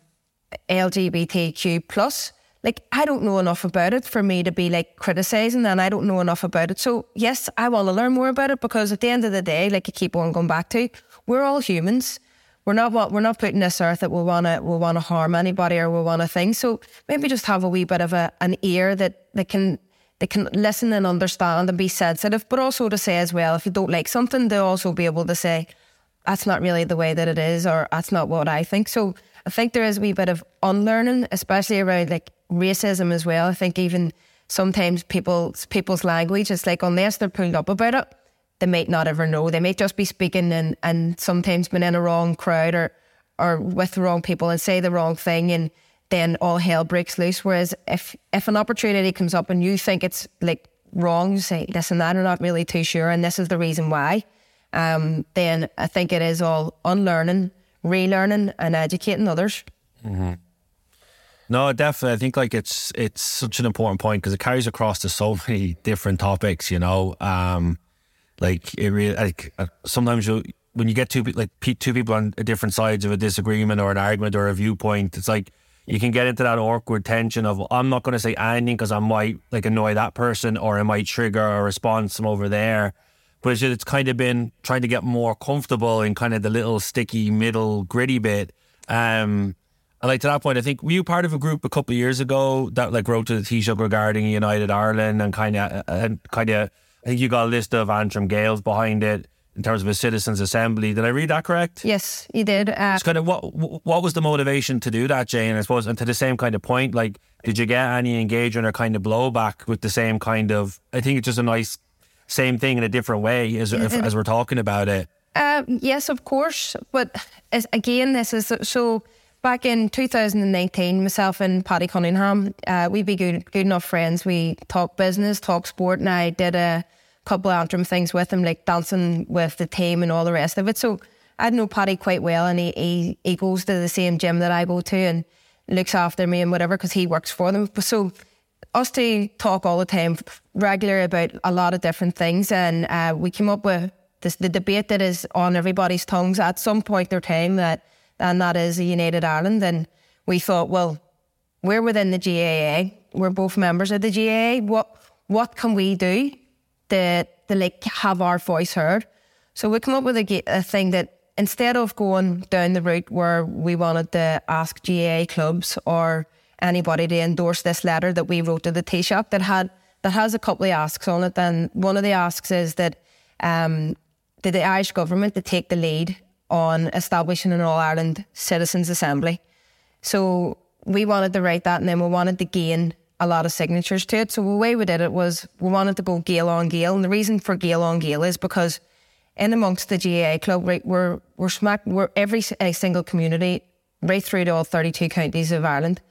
LGBTQ plus. Like I don't know enough about it for me to be like criticizing, and I don't know enough about it. So yes, I want to learn more about it because at the end of the day, like you keep on going back to, we're all humans. We're not what we're not putting this earth that we wanna we wanna harm anybody or we wanna think. So maybe just have a wee bit of a an ear that that can they can listen and understand and be sensitive, but also to say as well, if you don't like something, they'll also be able to say, that's not really the way that it is, or that's not what I think. So I think there is a wee bit of unlearning, especially around like racism as well. I think even sometimes people's people's language is like unless they're pulled up about it, they might not ever know. They might just be speaking and, and sometimes been in a wrong crowd or or with the wrong people and say the wrong thing and then all hell breaks loose. Whereas if if an opportunity comes up and you think it's like wrong, you say, this listen, I'm not really too sure, and this is the reason why. Um, then I think it is all unlearning, relearning, and educating others. Mm-hmm. No, definitely. I think like it's it's such an important point because it carries across to so many different topics. You know, um, like it really like uh, sometimes you when you get two like two people on different sides of a disagreement or an argument or a viewpoint, it's like you can get into that awkward tension of I'm not going to say anything because I might like annoy that person or it might trigger a response from over there. But it's, just, it's kind of been trying to get more comfortable in kind of the little sticky middle gritty bit. Um, and like to that point, I think were you part of a group a couple of years ago that like wrote to the Taoiseach regarding United Ireland and kind of and kind of I think you got a list of Antrim Gaels behind it in terms of a citizens' assembly. Did I read that correct? Yes, you did. Uh, it's kind of what what was the motivation to do that, Jane? I suppose, and to the same kind of point, like, did you get any engagement or kind of blowback with the same kind of? I think it's just a nice same thing in a different way as if, as we're talking about it. Uh, yes, of course, but again, this is so. Back in 2019, myself and Paddy Cunningham, uh, we be good, good enough friends. We talk business, talk sport, and I did a couple of Antrim things with him, like dancing with the team and all the rest of it. So I know Paddy quite well, and he, he, he goes to the same gym that I go to and looks after me and whatever because he works for them. So us two talk all the time, regular about a lot of different things, and uh, we came up with this the debate that is on everybody's tongues at some point in time that and that is a United Ireland. And we thought, well, we're within the GAA. We're both members of the GAA. What what can we do to, to like have our voice heard. So we come up with a, a thing that instead of going down the route where we wanted to ask GAA clubs or anybody to endorse this letter that we wrote to the Taoiseach that had that has a couple of asks on it. And one of the asks is that um, that the Irish government to take the lead on establishing an All Ireland Citizens Assembly. So we wanted to write that, and then we wanted to gain a lot of signatures to it. So the way we did it was we wanted to go Gael on Gael, and the reason for Gael on Gael is because in amongst the GAA club, right, we're we're smack we're every single community right through to all thirty two counties of Ireland.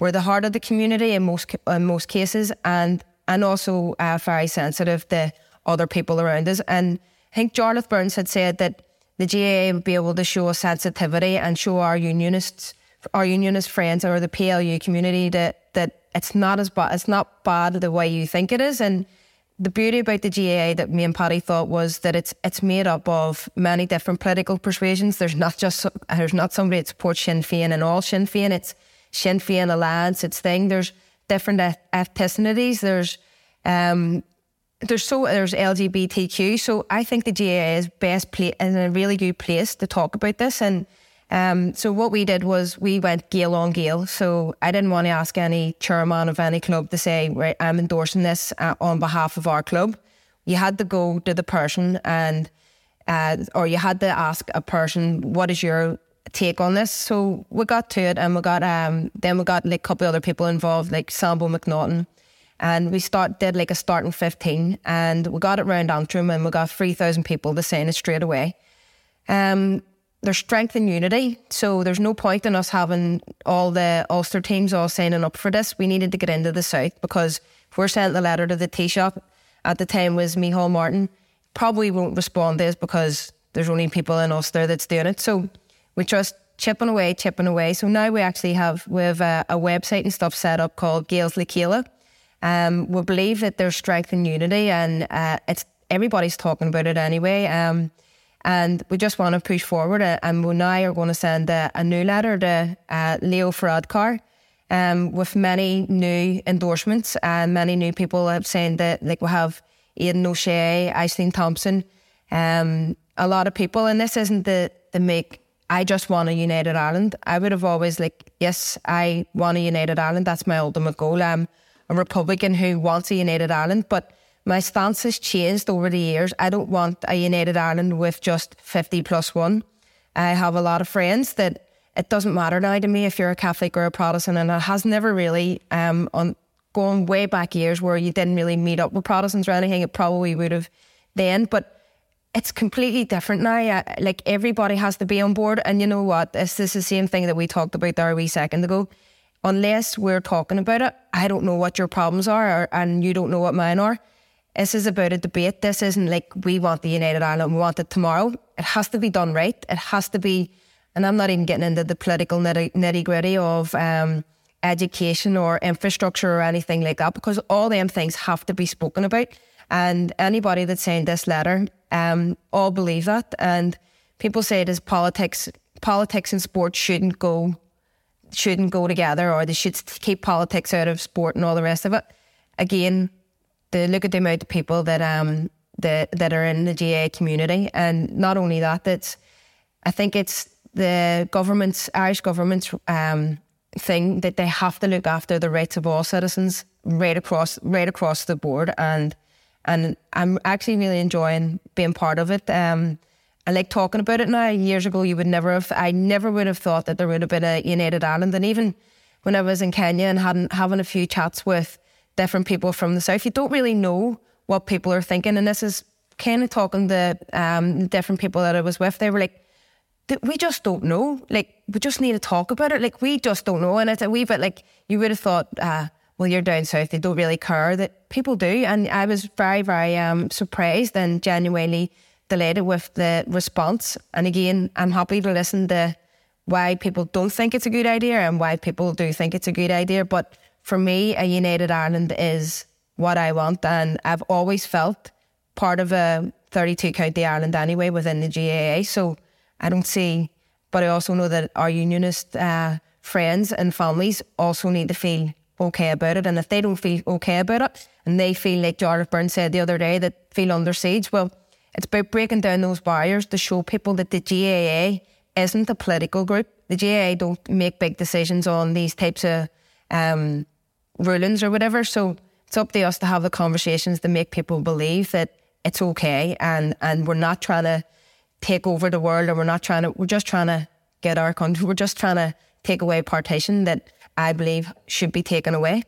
We're the heart of the community in most in most cases, and and also uh, very sensitive to other people around us. And I think Jarlath Burns had said that the GAA would be able to show sensitivity and show our unionists, our unionist friends, or the PLU community that that it's not as bad. It's not bad the way you think it is. And the beauty about the GAA that me and Paddy thought was that it's it's made up of many different political persuasions. There's not just there's not somebody that supports Sinn Féin and all Sinn Féin. It's Sinn Féin Alliance. It's thing. There's different ethnicities. There's um, there's so there's LGBTQ. So I think the GAA is best place in a really good place to talk about this and um, so what we did was we went Gael on Gael. So I didn't want to ask any chairman of any club to say, right, I'm endorsing this uh, on behalf of our club. You had to go to the person and, uh, or you had to ask a person, what is your take on this? So we got to it and we got, um, then we got like a couple other people involved, like Sambo McNaughton. And we start did like a starting 15 and we got it round Antrim and we got 3,000 people to sign it straight away. Um, there's strength in unity, so there's no point in us having all the Ulster teams all signing up for this. We needed to get into the south because if we're sent the letter to the Taoiseach at the time was Micheál Martin, probably won't respond to this because there's only people in Ulster that's doing it. So we just chipping away, chipping away. So now we actually have we have a, a website and stuff set up called Le Chéile. Um, we believe that there's strength in unity, and uh, it's everybody's talking about it anyway. Um, and we just want to push forward. Uh, and we now are going to send a, a new letter to uh, Leo Varadkar um, with many new endorsements and many new people have saying that like we have Aidan O'Shea, Aisling Thompson, um, a lot of people. And this isn't the, the make I just want a united Ireland. I would have always like, yes, I want a united Ireland. That's my ultimate goal. I'm a Republican who wants a united Ireland, but my stance has changed over the years. I don't want a united Ireland with just 50 plus one. I have a lot of friends that it doesn't matter now to me if you're a Catholic or a Protestant, and it has never really, um, on going way back years where you didn't really meet up with Protestants or anything, it probably would have then, but it's completely different now. I, like everybody has to be on board, and you know what? This, this is the same thing that we talked about there a wee second ago. Unless we're talking about it, I don't know what your problems are, or, and you don't know what mine are. This is about a debate. This isn't like we want the United Ireland, we want it tomorrow. It has to be done right. It has to be, and I'm not even getting into the political nitty gritty of um, education or infrastructure or anything like that, because all them things have to be spoken about. And anybody that's signed this letter um, all believe that. And people say it is politics. Politics and sports shouldn't go shouldn't go together, or they should keep politics out of sport and all the rest of it. Again, they look at the amount of people that um that that are in the GAA community, and not only that, it's I think it's the government's Irish government's um thing that they have to look after the rights of all citizens right across right across the board, and and I'm actually really enjoying being part of it. Um, I like talking about it now. Years ago, you would never have. I never would have thought that there would have been a United Ireland, and even when I was in Kenya and hadn't, having a few chats with different people from the south. You don't really know what people are thinking, and this is kind of talking to um, different people that I was with. They were like, "We just don't know. Like, we just need to talk about it. Like, we just don't know." And it's a wee bit like you would have thought, uh, "Well, you're down south. They don't really care." That people do, and I was very, very um, surprised and genuinely delighted with the response. And again, I'm happy to listen to why people don't think it's a good idea and why people do think it's a good idea, but for me, a united Ireland is what I want, and I've always felt part of a 32 county Ireland anyway within the GAA. So I don't see, but I also know that our unionist uh, friends and families also need to feel okay about it. And if they don't feel okay about it, and they feel like Jarlath Burns said the other day that feel under siege, well, it's about breaking down those barriers to show people that the GAA isn't a political group. The GAA don't make big decisions on these types of um, rulings or whatever. So it's up to us to have the conversations to make people believe that it's okay and, and we're not trying to take over the world or we're not trying to, we're just trying to get our country, we're just trying to take away partition that I believe should be taken away.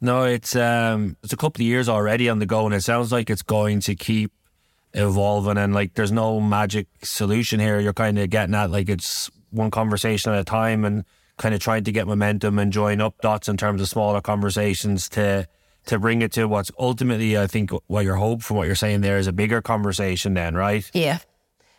No, it's um, it's a couple of years already on the go, and it sounds like it's going to keep evolving. And like, there's no magic solution here. You're kind of getting at like it's one conversation at a time, and kind of trying to get momentum and join up dots in terms of smaller conversations to to bring it to what's ultimately, I think, what your hope from what you're saying there is a bigger conversation. Then, right? Yeah.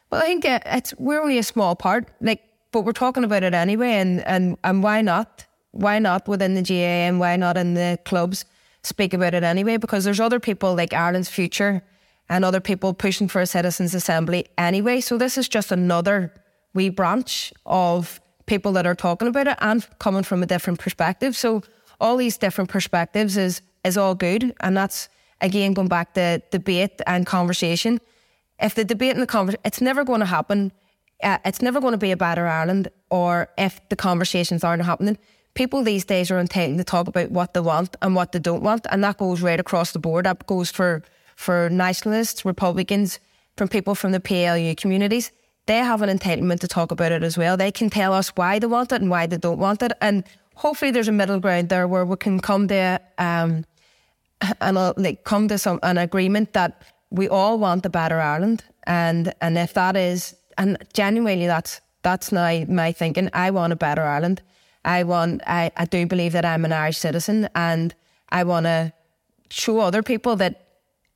Well, I think uh, it's we're only a small part, like, but we're talking about it anyway, and and and why not? Why not within the GAA and why not in the clubs speak about it anyway? Because there's other people like Ireland's Future and other people pushing for a citizens' assembly anyway. So this is just another wee branch of people that are talking about it and coming from a different perspective. So all these different perspectives is is all good, and that's again going back to debate and conversation. If the debate and the conversation, it's never going to happen. Uh, it's never going to be a better Ireland, or if the conversations aren't happening. People these days are entitled to talk about what they want and what they don't want, and that goes right across the board. That goes for for nationalists, Republicans, from people from the PLU communities they have an entitlement to talk about it as well. They can tell us why they want it and why they don't want it. And hopefully there's a middle ground there where we can come to um and uh, like come to some an agreement that we all want a better Ireland, and and if that is, and genuinely, that's that's now my thinking. I want a better Ireland. I want. I, I do believe that I'm an Irish citizen, and I want to show other people that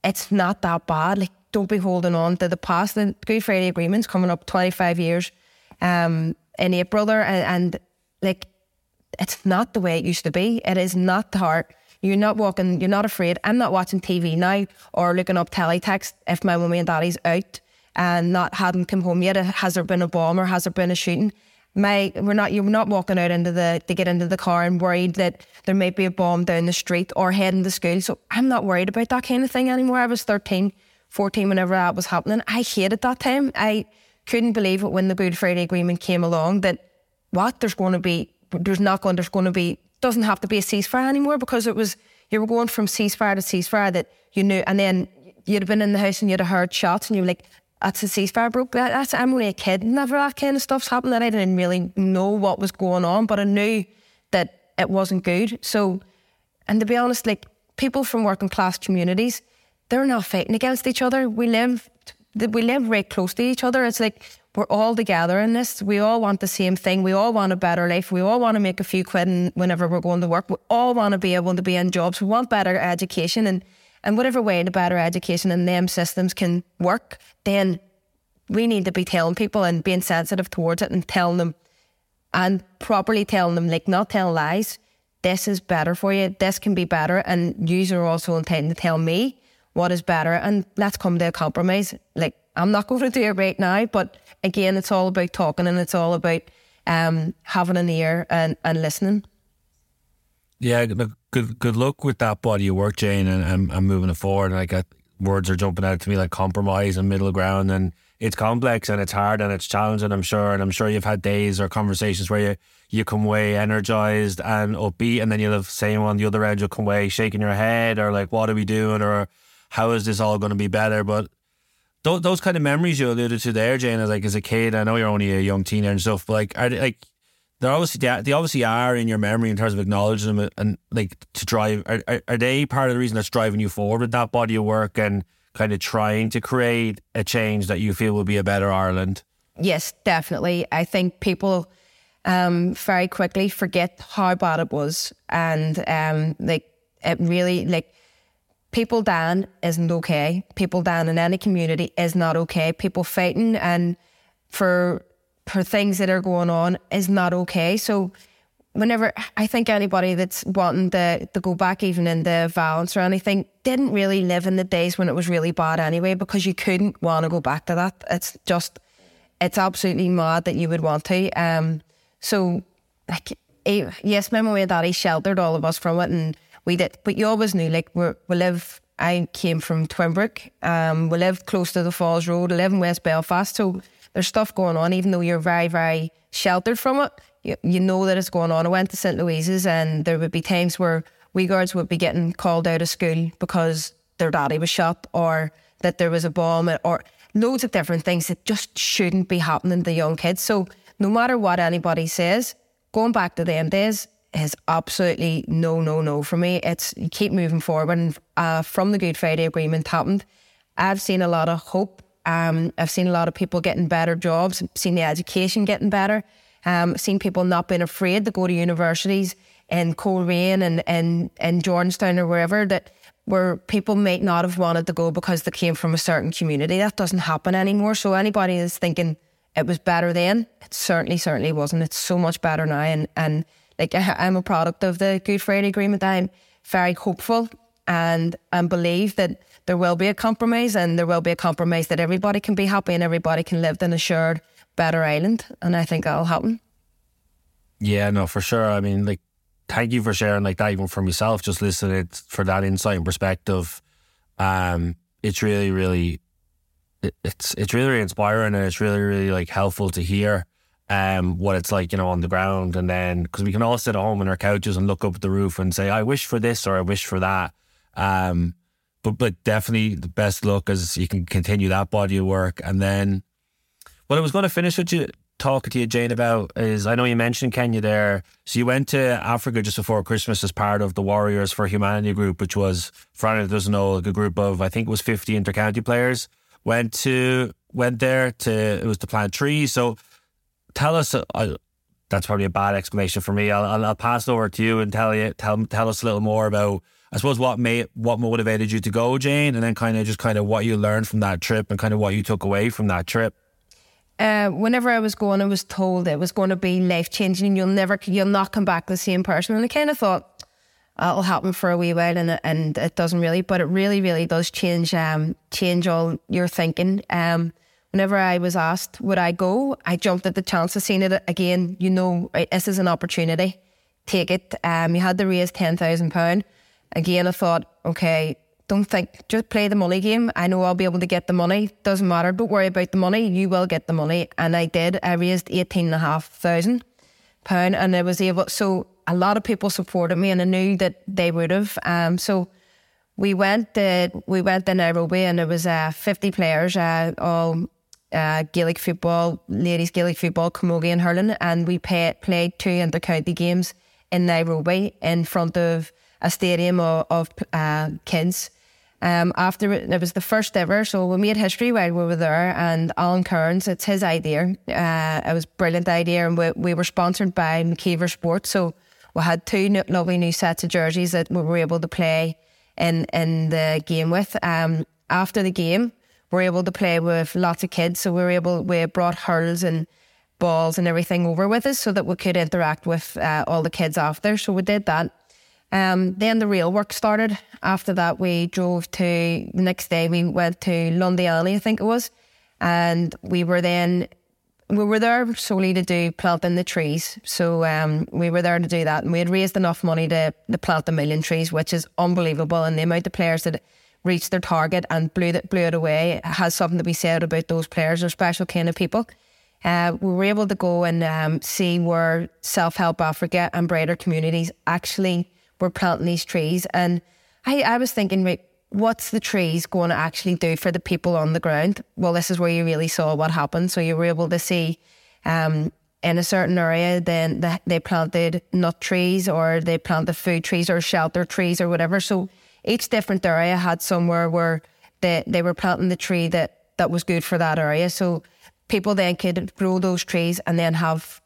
it's not that bad. Like, don't be holding on to the past. The Good Friday Agreement's coming up 25 years um, in April there, and, and like, it's not the way it used to be. It is not the heart. You're not walking, you're not afraid. I'm not watching TV now or looking up teletext if my mummy and daddy's out and not hadn't come home yet. Has there been a bomb or has there been a shooting? My we're not you're not walking out into the to get into the car and worried that there might be a bomb down the street or heading to school. So I'm not worried about that kind of thing anymore. I was 13, 14 whenever that was happening. I hated that time. I couldn't believe it when the Good Friday Agreement came along that what there's going to be there's not going there's going to be doesn't have to be a ceasefire anymore because it was you were going from ceasefire to ceasefire that you knew, and then you'd have been in the house and you'd have heard shots, and you were like, "That's a ceasefire, bro." That's I'm only a kid. Never that kind of stuff's happened. That I didn't really know what was going on, but I knew that it wasn't good. So, and to be honest, like people from working class communities, they're not fighting against each other. We live, we live right close to each other. It's like we're all together in this. We all want the same thing. We all want a better life. We all want to make a few quid whenever we're going to work. We all want to be able to be in jobs. We want better education and, and whatever way the better education and them systems can work, then we need to be telling people and being sensitive towards it and telling them and properly telling them, like not telling lies. This is better for you. This can be better. And you are also intending to tell me what is better. And let's come to a compromise. Like I'm not going to do it right now, but again, it's all about talking and it's all about um, having an ear and, and listening. Yeah, good good luck with that body of work, Jane, and, and, and moving it forward. Like uh, words are jumping out to me like compromise and middle ground, and it's complex and it's hard and it's challenging. I'm sure, and I'm sure you've had days or conversations where you you come away energized and upbeat, and then you'll have same on the other end, you'll come away shaking your head or like, what are we doing or how is this all going to be better? But those, those kind of memories you alluded to there, Jane, as like as a kid. I know you're only a young teenager and stuff, but like are they, like they're obviously they obviously are in your memory in terms of acknowledging them and like to drive. Are, are, are they part of the reason that's driving you forward with that body of work and kind of trying to create a change that you feel will be a better Ireland? Yes, definitely. I think people um, very quickly forget how bad it was, and um, like it really like people down isn't okay. People down in any community is not okay. People fighting and for for things that are going on is not okay. So whenever I think anybody that's wanting to, to go back even in the violence or anything didn't really live in the days when it was really bad anyway, because you couldn't want to go back to that. It's just it's absolutely mad that you would want to. Um so like eh, yes, my mum and daddy sheltered all of us from it and we did, but you always knew like we we live. I came from Twinbrook. Um, we lived close to the Falls Road. I live in West Belfast, so there's stuff going on. Even though you're very, very sheltered from it, you, you know that it's going on. I went to St Louise's, and there would be times where wee girls would be getting called out of school because their daddy was shot, or that there was a bomb, or loads of different things that just shouldn't be happening to young kids. So no matter what anybody says, going back to them days, is absolutely no, no, no for me. It's you keep moving forward. And uh, from the Good Friday Agreement happened, I've seen a lot of hope. Um, I've seen a lot of people getting better jobs. Seen the education getting better. Um, seen people not being afraid to go to universities in Coleraine and and, in Jordanstown or wherever that where people might not have wanted to go because they came from a certain community. That doesn't happen anymore. So anybody is thinking it was better then, it certainly, certainly wasn't. It's so much better now. And, and like I'm a product of the Good Friday Agreement. I'm very hopeful and and believe that there will be a compromise and there will be a compromise that everybody can be happy and everybody can live in a shared better island. And I think that'll happen. Yeah, no, for sure. I mean, like, thank you for sharing like that, even for myself, just listening for that insight and perspective. Um, it's really, really, it, it's it's really, really inspiring and it's really, really like helpful to hear um, what it's like, you know, on the ground. And then, because we can all sit at home on our couches and look up at the roof and say, I wish for this or I wish for that. Um, but, but definitely the best look is you can continue that body of work. And then, what I was going to finish with you, talking to you, Jane, about is I know you mentioned Kenya there. So you went to Africa just before Christmas as part of the Warriors for Humanity group, which was, for anyone that doesn't know, like a group of I think it was fifty intercounty players. Went to went there to it was to plant trees. So tell us. Uh, that's probably a bad explanation for me. I'll, I'll, I'll pass it over to you and tell you tell tell us a little more about I suppose what made what motivated you to go, Jane, and then kind of just kind of what you learned from that trip and kind of what you took away from that trip. Uh, whenever I was going, I was told it was going to be life changing. You'll never, you'll not come back the same person. And I kind of thought it'll happen for a wee while, and it, and it doesn't really. But it really, really does change, um, change all your thinking. Um, whenever I was asked would I go, I jumped at the chance of seeing it again. You know, this is an opportunity. Take it. Um, you had to raise ten thousand pound again, I thought, okay, don't think, just play the money game. I know I'll be able to get the money. Doesn't matter. Don't worry about the money. You will get the money. And I did. I raised eighteen and a half thousand pound, and I was able. So a lot of people supported me, and I knew that they would have. Um, so we went. To, we went to Nairobi, and it was uh, fifty players, uh, all uh, Gaelic football, ladies Gaelic football, camogie and hurling, and we pay, played two inter-county games in Nairobi in front of a stadium of, of uh, kids. Um, after it, was the first ever, so we made history while we were there. And Alan Kearns, it's his idea. Uh, it was a brilliant idea, and we, we were sponsored by McKeever Sports. So we had two new, lovely new sets of jerseys that we were able to play in in the game with. Um, after the game, we were able to play with lots of kids. So we were able we brought hurls and balls and everything over with us so that we could interact with uh, all the kids after. So we did that. Um, then the real work started. After that, we drove to the next day. We went to Londiani, I think it was, and we were then we were there solely to do planting the trees. So um, we were there to do that, and we had raised enough money to, to plant a million trees, which is unbelievable. And the amount of players that reached their target and blew it blew it away has something to be said about those players. They're special kind of people. Uh, we were able to go and um, see where Self Help Africa and brighter communities actually we're planting these trees. And I, I was thinking, right, what's the trees going to actually do for the people on the ground? Well, this is where you really saw what happened. So you were able to see um, in a certain area, then they planted nut trees or they planted food trees or shelter trees or whatever. So each different area had somewhere where they, they were planting the tree that, that was good for that area. So people then could grow those trees and then have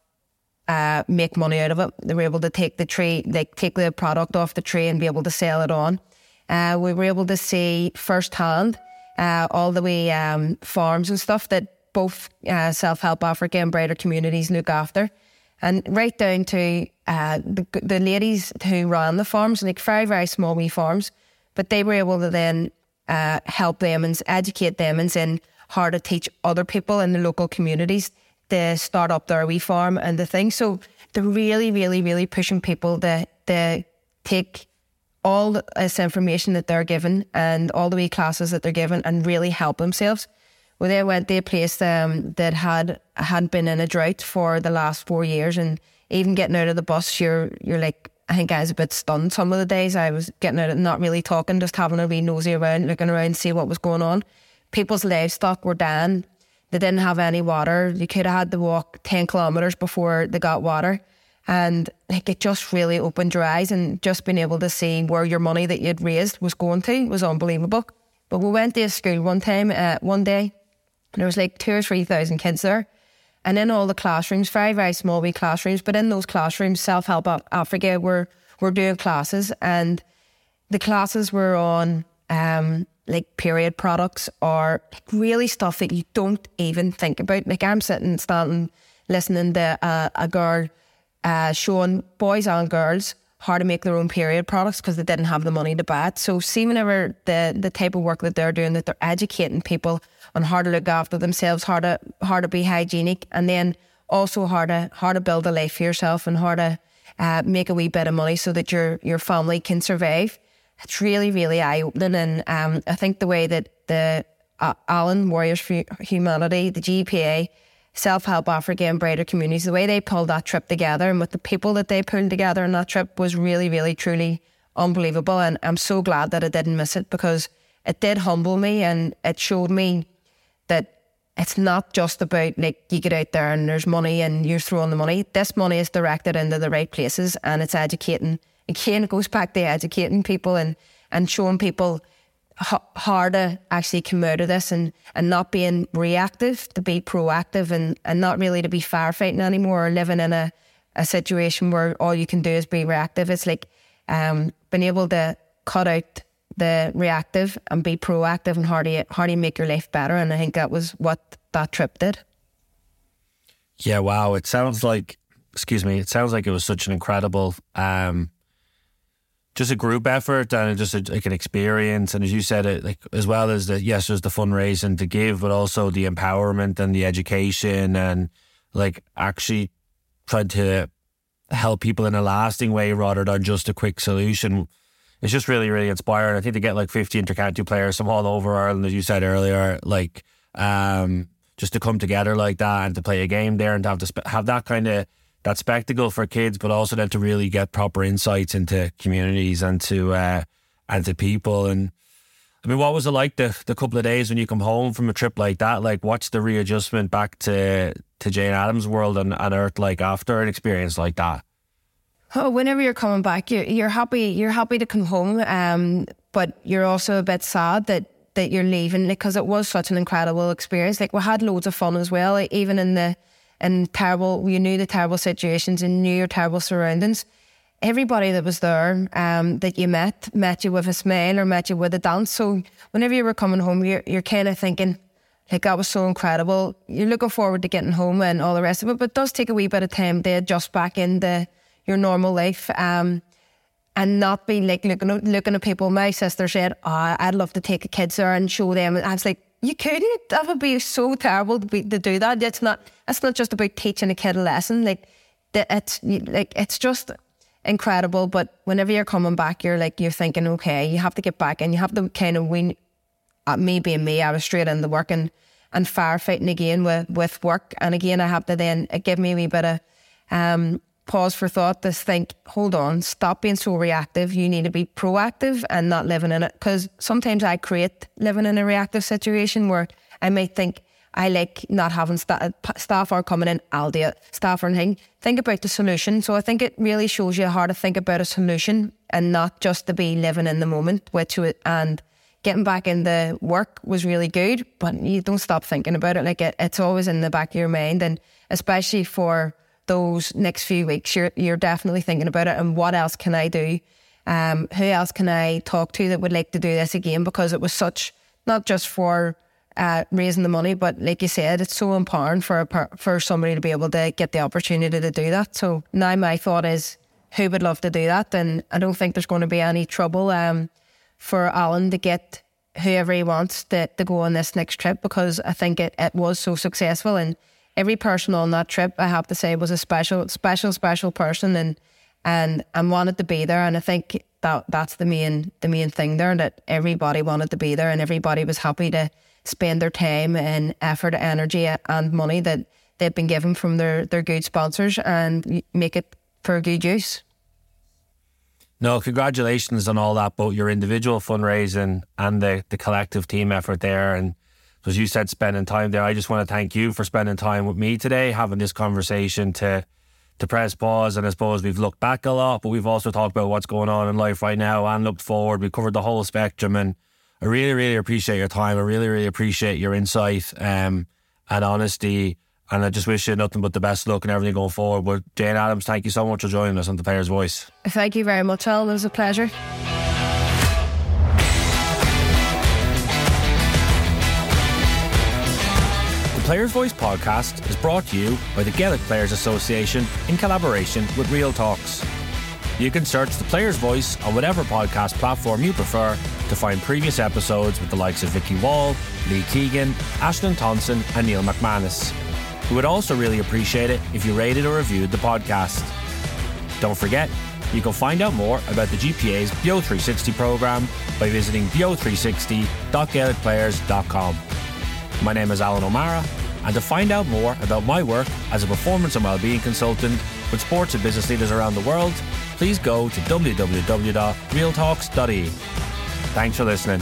uh, make money out of it. They were able to take the tree, like take the product off the tree and be able to sell it on. Uh, we were able to see firsthand uh, all the way um, farms and stuff that both uh, Self Help Africa and brighter communities look after. And right down to uh, the, the ladies who ran the farms, like very, very small wee farms, but they were able to then uh, help them and educate them and then how to teach other people in the local communities to start up their wee farm and the thing. So they're really, really, really pushing people to, to take all this information that they're given and all the wee classes that they're given and really help themselves. Well, they went to a place um, that had had been in a drought for the last four years, and even getting out of the bus, you're you're like, I think I was a bit stunned. Some of the days I was getting out, not really talking, just having a wee nosy around, looking around, see what was going on. People's livestock were dying they didn't have any water. You could have had to walk 10 kilometres before they got water. And like it just really opened your eyes and just being able to see where your money that you'd raised was going to was unbelievable. But we went to a school one time, uh, one day, and there was like two or 3,000 kids there. And in all the classrooms, very, very small wee classrooms, but in those classrooms, Self Help Africa were, were doing classes and the classes were on um, like period products or like really stuff that you don't even think about. Like I'm sitting, standing, listening to uh, a girl uh, showing boys and girls how to make their own period products because they didn't have the money to buy it. So see whenever the the type of work that they're doing, that they're educating people on how to look after themselves, how to how to be hygienic, and then also how to how to build a life for yourself and how to uh, make a wee bit of money so that your your family can survive it's really, really eye opening. And um, I think the way that the uh, Alan Warriors for Humanity, the GPA, Self Help Africa, and Brighter Communities, the way they pulled that trip together and with the people that they pulled together on that trip was really, really, truly unbelievable. And I'm so glad that I didn't miss it because it did humble me and it showed me that it's not just about like you get out there and there's money and you're throwing the money. This money is directed into the right places and it's educating. Again, it goes back to educating people and, and showing people how, how to actually come out of this and, and not being reactive, to be proactive and, and not really to be firefighting anymore or living in a, a situation where all you can do is be reactive. It's like um, being able to cut out the reactive and be proactive and how do you how do you make your life better? And I think that was what that trip did. Yeah, wow. It sounds like excuse me, it sounds like it was such an incredible um just a group effort and just a, like an experience and as you said it like as well as the yes there's the fundraising to give but also the empowerment and the education and like actually tried to help people in a lasting way rather than just a quick solution it's just really, really inspiring. I think to get like 50 intercounty players from all over Ireland, as you said earlier, like um, just to come together like that and to play a game there and to have to spe- have that kind of that spectacle for kids, but also then to really get proper insights into communities and to uh, and to people. And I mean, what was it like the the couple of days when you come home from a trip like that? Like, what's the readjustment back to to Jane Adams' world and, and Earth like after an experience like that? Oh, whenever you're coming back, you're, you're happy. You're happy to come home, um, but you're also a bit sad that that you're leaving because it was such an incredible experience. Like we had loads of fun as well, like, even in the in terrible. You knew the terrible situations and knew your terrible surroundings. Everybody that was there, um, that you met, met you with a smile or met you with a dance. So whenever you were coming home, you're you're kind of thinking, like that was so incredible. You're looking forward to getting home and all the rest of it, but it does take a wee bit of time to adjust back into your normal life. Um, and not be like looking at, looking at people. My sister said, oh, I'd love to take the kids there and show them. I was like, you couldn't. That would be so terrible to, be, to do that. It's not. It's not just about teaching a kid a lesson. Like, it's like it's just incredible. But whenever you're coming back, you're like you're thinking, okay, you have to get back and you have to kind of win. At me being me, I was straight into work and and firefighting again with with work. And again, I have to then it gave me a wee bit of um, pause for thought to think, hold on, stop being so reactive. You need to be proactive and not living in it. Because sometimes I create living in a reactive situation where I might think, I like not having st- staff are coming in, I'll do it. Staff are thing. Think about the solution. So I think it really shows you how to think about a solution and not just to be living in the moment, which and getting back in the work was really good, but you don't stop thinking about it. Like it, it's always in the back of your mind. And especially for those next few weeks, you're you're definitely thinking about it and what else can I do? Um, who else can I talk to that would like to do this again? Because it was such not just for uh, raising the money, but like you said, it's so empowering for a, for somebody to be able to get the opportunity to do that. So now my thought is, who would love to do that? And I don't think there's going to be any trouble um, for Alan to get whoever he wants to, to go on this next trip because I think it, it was so successful and every person on that trip, I have to say, was a special, special, special person, and and and wanted to be there. And I think that that's the main the main thing there that everybody wanted to be there, and everybody was happy to spend their time and effort, energy, and money that they've been given from their their good sponsors and make it for good use. No, congratulations on all that, both your individual fundraising and the, the collective team effort there. And as you said, spending time there. I just want to thank you for spending time with me today, having this conversation to to press pause. And I suppose we've looked back a lot, but we've also talked about what's going on in life right now and looked forward. We covered the whole spectrum, and I really, really appreciate your time. I really, really appreciate your insight um, and honesty. And I just wish you nothing but the best luck and everything going forward. But Jane Adams, thank you so much for joining us on the Player's Voice. Thank you very much, Alan. It was a pleasure. Players Voice podcast is brought to you by the Gaelic Players Association in collaboration with Real Talks. You can search the Players Voice on whatever podcast platform you prefer to find previous episodes with the likes of Vikki Wall, Lee Keegan, Ashling Thompson, and Neil McManus. We would also really appreciate it if you rated or reviewed the podcast. Don't forget, you can find out more about the GPA's BEO 360 program by visiting beo360.gaelicplayers.com. My name is Alan O'Mara, and to find out more about my work as a performance and wellbeing consultant with sports and business leaders around the world, please go to www.realtalks.ie. Thanks for listening.